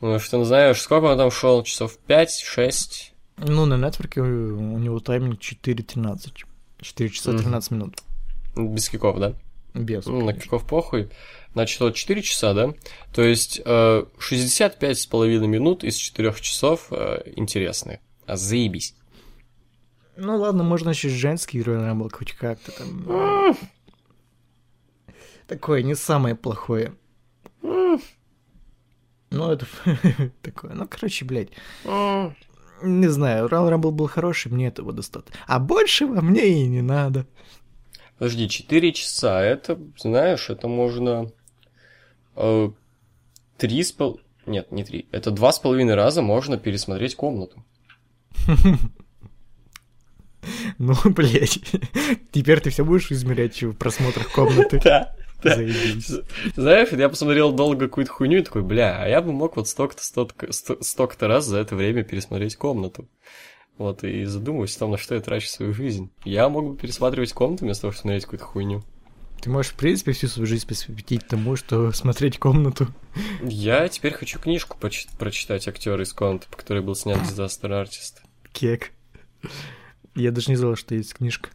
Ну, что, знаешь, сколько он там шел? Часов 5-6? Ну, на нетворке у него тайминг 4.13. 4 часа Мгм. 13 минут. Без киков, да? Без. Ну, на конечно. киков похуй. Значит, вот 4 часа, да? То есть э, 65 с половиной минут из 4 часов э, интересные. А заебись. Ну ладно, можно еще женский Royal Rumble хоть как-то там. Такое не самое плохое. Ну, это [LAUGHS] такое. Ну, короче, блядь. Не знаю, Royal Rumble был хороший, мне этого достаточно. А большего мне и не надо. Подожди, 4 часа, это, знаешь, это можно... э, Три с пол... Нет, не три. Это два с половиной раза можно пересмотреть комнату. [LAUGHS] Ну, блядь. Теперь ты все будешь измерять в просмотрах комнаты. Да. Да. Знаешь, я посмотрел долго какую-то хуйню и такой, бля, а я бы мог вот столько-то, столько- сто- столько-то раз за это время пересмотреть комнату. Вот, и задумываюсь о том, на что я трачу свою жизнь. Я мог бы пересматривать комнату вместо того, чтобы смотреть какую-то хуйню. Ты можешь, в принципе, всю свою жизнь посвятить тому, что смотреть комнату. Я теперь хочу книжку прочитать актера из комнаты, по которой был снят Disaster Artist. Кек. Я даже не знал, что есть книжка.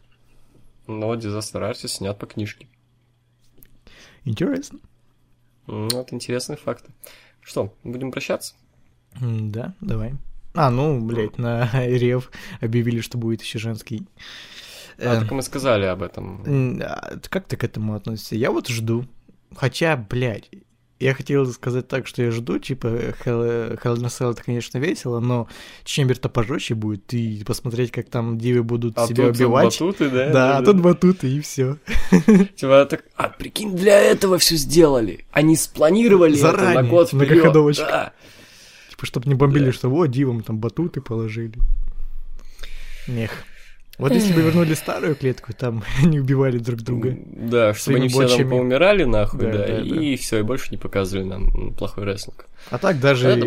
Но Disaster Artist снят по книжке. Интересно. М, Вот интересные факты. Что, будем прощаться? Да, давай. А, ну, блядь, на [LAUGHS] Рев объявили, что будет еще женский. А, так мы сказали об этом. а Как ты к этому относишься? Я вот жду. Хотя, блядь, я хотел сказать так, что я жду, типа, Hell, Hell in a Cell это, конечно, весело, но Чембер-то пожестче будет, и посмотреть, как там девы будут А себя тут убивать. батуты, да? Да, а тут батуты, и все. [LAUGHS] Типа, так, а прикинь, для этого все сделали. Они спланировали это Заранее, на год вперед. многоходовочка. Да. Типа, чтобы не бомбили, Да. что вот, дивам там батуты положили. Нех. Вот если бы вернули старую клетку, там [LAUGHS] они убивали друг друга. Да, чтобы они все там поумирали нахуй, Да, да, да, и все, и больше не показывали нам плохой рестлинг. А так даже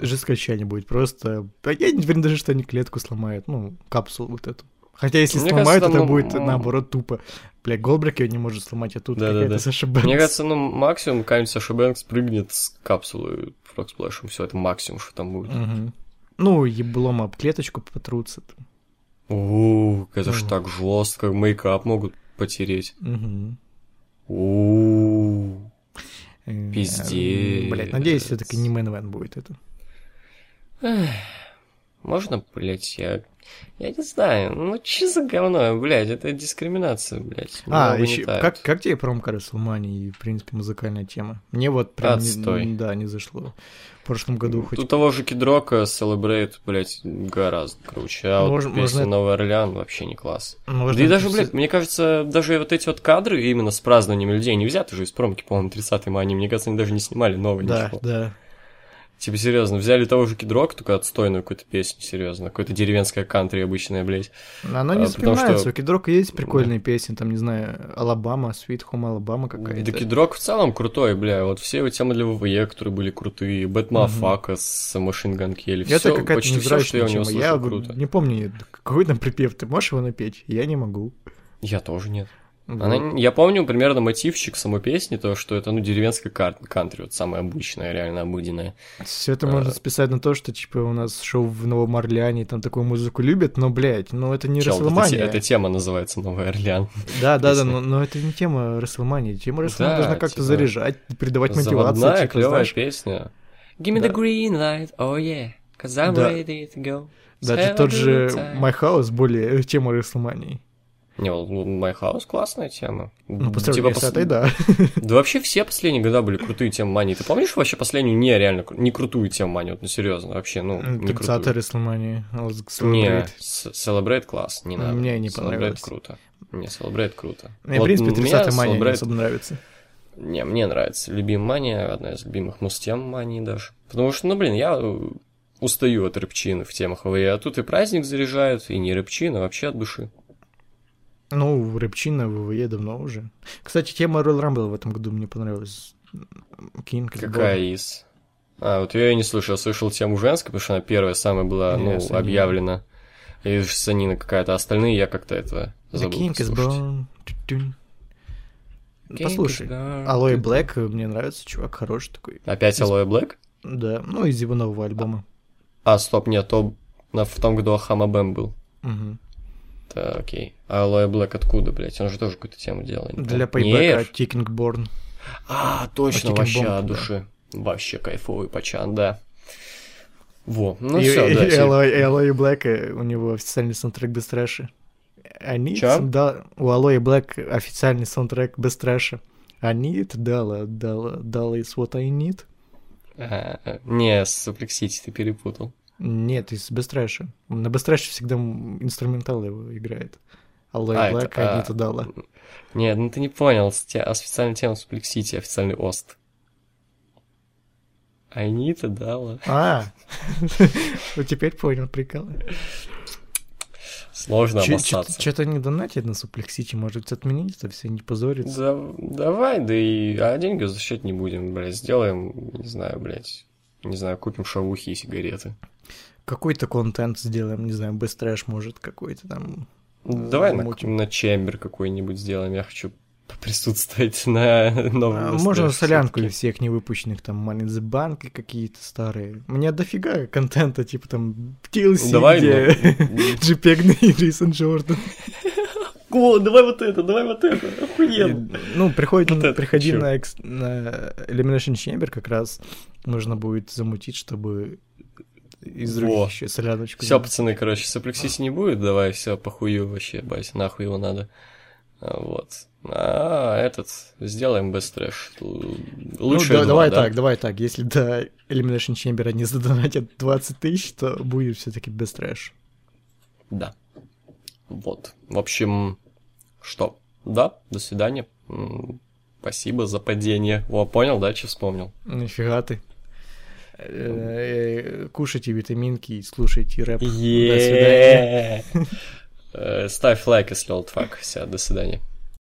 жесткача не будет. Просто... А я не уверен даже, что они клетку сломают. Ну, капсулу вот эту. Хотя если Мне сломают, кажется, это там, будет наоборот тупо. Блядь, Голдберг ее не может сломать, а тут Да-да-да. какая-то Саша Бэнкс. Мне кажется, ну, максимум какая-нибудь Саша Бэнкс прыгнет с капсулы фрогсплэшем. Все, это максимум, что там будет. Мгм. Ну, еблом об клеточку потрутся. там. Ууу, это ж так жестко, мейкап могут потереть. Ууу. Э, Пиздец. Блядь, надеюсь, все таки не мэн будет это. Можно, блядь, я... Я не знаю, ну че за говно, блядь, это дискриминация, блядь. А, не еще, как, как тебе промка Расселмании и, в принципе, музыкальная тема? Мне вот прям, не- Отстой. да, не зашло. В прошлом году хоть... У того же Кидрока Celebrate, блядь, гораздо круче, а Можно- вот песня можно- Новый Орлеан вообще не класс. можно да и даже, блядь, мне кажется, даже вот эти вот кадры именно с празднованием людей не взяты же из промки, по-моему, 30-й мани. Мне кажется, они даже не снимали новый Да, ничего. да. Типа, серьезно, взяли того же Кидрок, только отстойную какую-то песню, серьезно. Какое-то деревенское кантри обычное, блядь. Оно не А, потому запоминается. что- У Кидрока есть прикольные песни, там, не знаю, Алабама, Sweet Home Alabama какая-то. Да Кидрок в целом крутой, бля. Вот все его темы для ВВЕ, которые были крутые. Bad Motherfucker с Machine Gun Kelly. Это какая-то почти все, что я невзрачная у него тема. Я круто. не помню, какой там припев. Ты можешь его напеть? Я не могу. Я тоже нет. Вот. Она, я помню примерно мотивчик самой песни, то, что это, ну, деревенская кар- кантри, вот самая обычная, реально обыденная. Все это А. можно списать на то, что, типа, у нас шоу в Новом Орлеане, там такую музыку любят, но, блядь, ну это не Чел, Расселмания. эта тема называется Новый Орлеан. Да, да, да, но, но это не тема Расселмании. Тема Расселмании Да, должна как-то типа, заряжать, придавать мотивацию, Заводная, типа, клевая знаешь. песня. Give me Да. the green light, oh yeah, cause I'm Да. ready to go. A тот же. My House более тема Расселмании. Не, My House классная тема. Ну, по Типа с этой, да. [LAUGHS] Да вообще все последние года были крутые темы Мани. Ты помнишь вообще последнюю не реально не крутую тему Мани? Вот, ну серьезно, вообще, ну, не 30-й крутую. Расселмании. Не, Celebrate класс, не надо. Мне не Celebrate понравилось. круто. Не, Celebrate круто. Мне, в принципе, мне 30-й Мания не Celebrate- особо нравится. Не, мне нравится. Любим Мания, одна из любимых муз-тем Мании даже. Потому что, ну, блин, я э, устаю от рыбчины в темах ВВЕ, а тут и праздник заряжают, и не рыбчина, вообще от души. Ну, рэпчина в ВВЕ давно уже. Кстати, тема Royal Rumble в этом году мне понравилась. Кинг. Какая из? А, вот я и не слышал, я слышал тему женской, потому что она первая самая была, Не, ну, Санина. объявлена. И Санина какая-то, остальные я как-то это The забыл King is. Тю-тюнь. King Послушай. Алоэ Блэк мне нравится, чувак хороший такой. Опять Алоэ Блэк? Да, ну из его нового альбома. А, стоп, нет, то в том году Ахама Бэм был. Мгм. Да, окей. А Алоэ Блэк откуда, блядь? Он же тоже какую-то тему делал. Для? Ticking Born. А, точно, вообще от души. Вообще кайфовый пачан, да. Во, ну и, все, да. и Алоэ- Блэк, у него официальный саундтрек без трэша. Они да, у Алоэ Блэк официальный саундтрек без трэша. I need, дала, дала, дала is what I need. А, не, с ты перепутал. Нет, из без трэша. На без трэше всегда инструментал его играет. Алоэ А, Блэк, это, а, дала. Нет, ну ты не понял, с те- официальная тема Суплексити, официальный ОСТ. Анита дала. А, [LAUGHS] вот теперь понял прикол. Сложно обоссаться. Что-то не донатит на Суплексити, может отменить это все, не позориться. Да, давай, да и а деньги возвращать не будем, блядь. Сделаем, не знаю, блядь. Не знаю, купим шавухи и сигареты. Какой-то контент сделаем, не знаю, без трэш может какой-то там. Давай на, замутим. на чембер какой-нибудь сделаем. Я хочу присутствовать на [LAUGHS] новом А, Можно солянку из всех невыпущенных, там, Money the Bank какие-то старые. У меня дофига контента, типа там TLC, Давай, где [LAUGHS] JPEG и Рисон Джордан. О, давай вот это, давай вот это, охуенно. И, Ну, приходит, Вот это приходи на, на Elimination Chamber, как раз нужно будет замутить, чтобы из Во. других еще соляночку. Все, пацаны, короче, соплексиси не будет, давай, все, похую вообще, бать, нахуй его надо. А, Вот. А, этот, сделаем без трэш. Ну, Лучше да- два, давай да? так, давай так. Если до Elimination Chamber они задонатят 20 тысяч, то будет все-таки без трэш. Да. Вот. В общем, что? Да, до свидания. Спасибо за падение. О, понял, да, что вспомнил? Нифига ты. Э, э, Кушайте витаминки и слушайте рэп. До свидания. Э, Ставь лайк, если олдфак. Все, до свидания.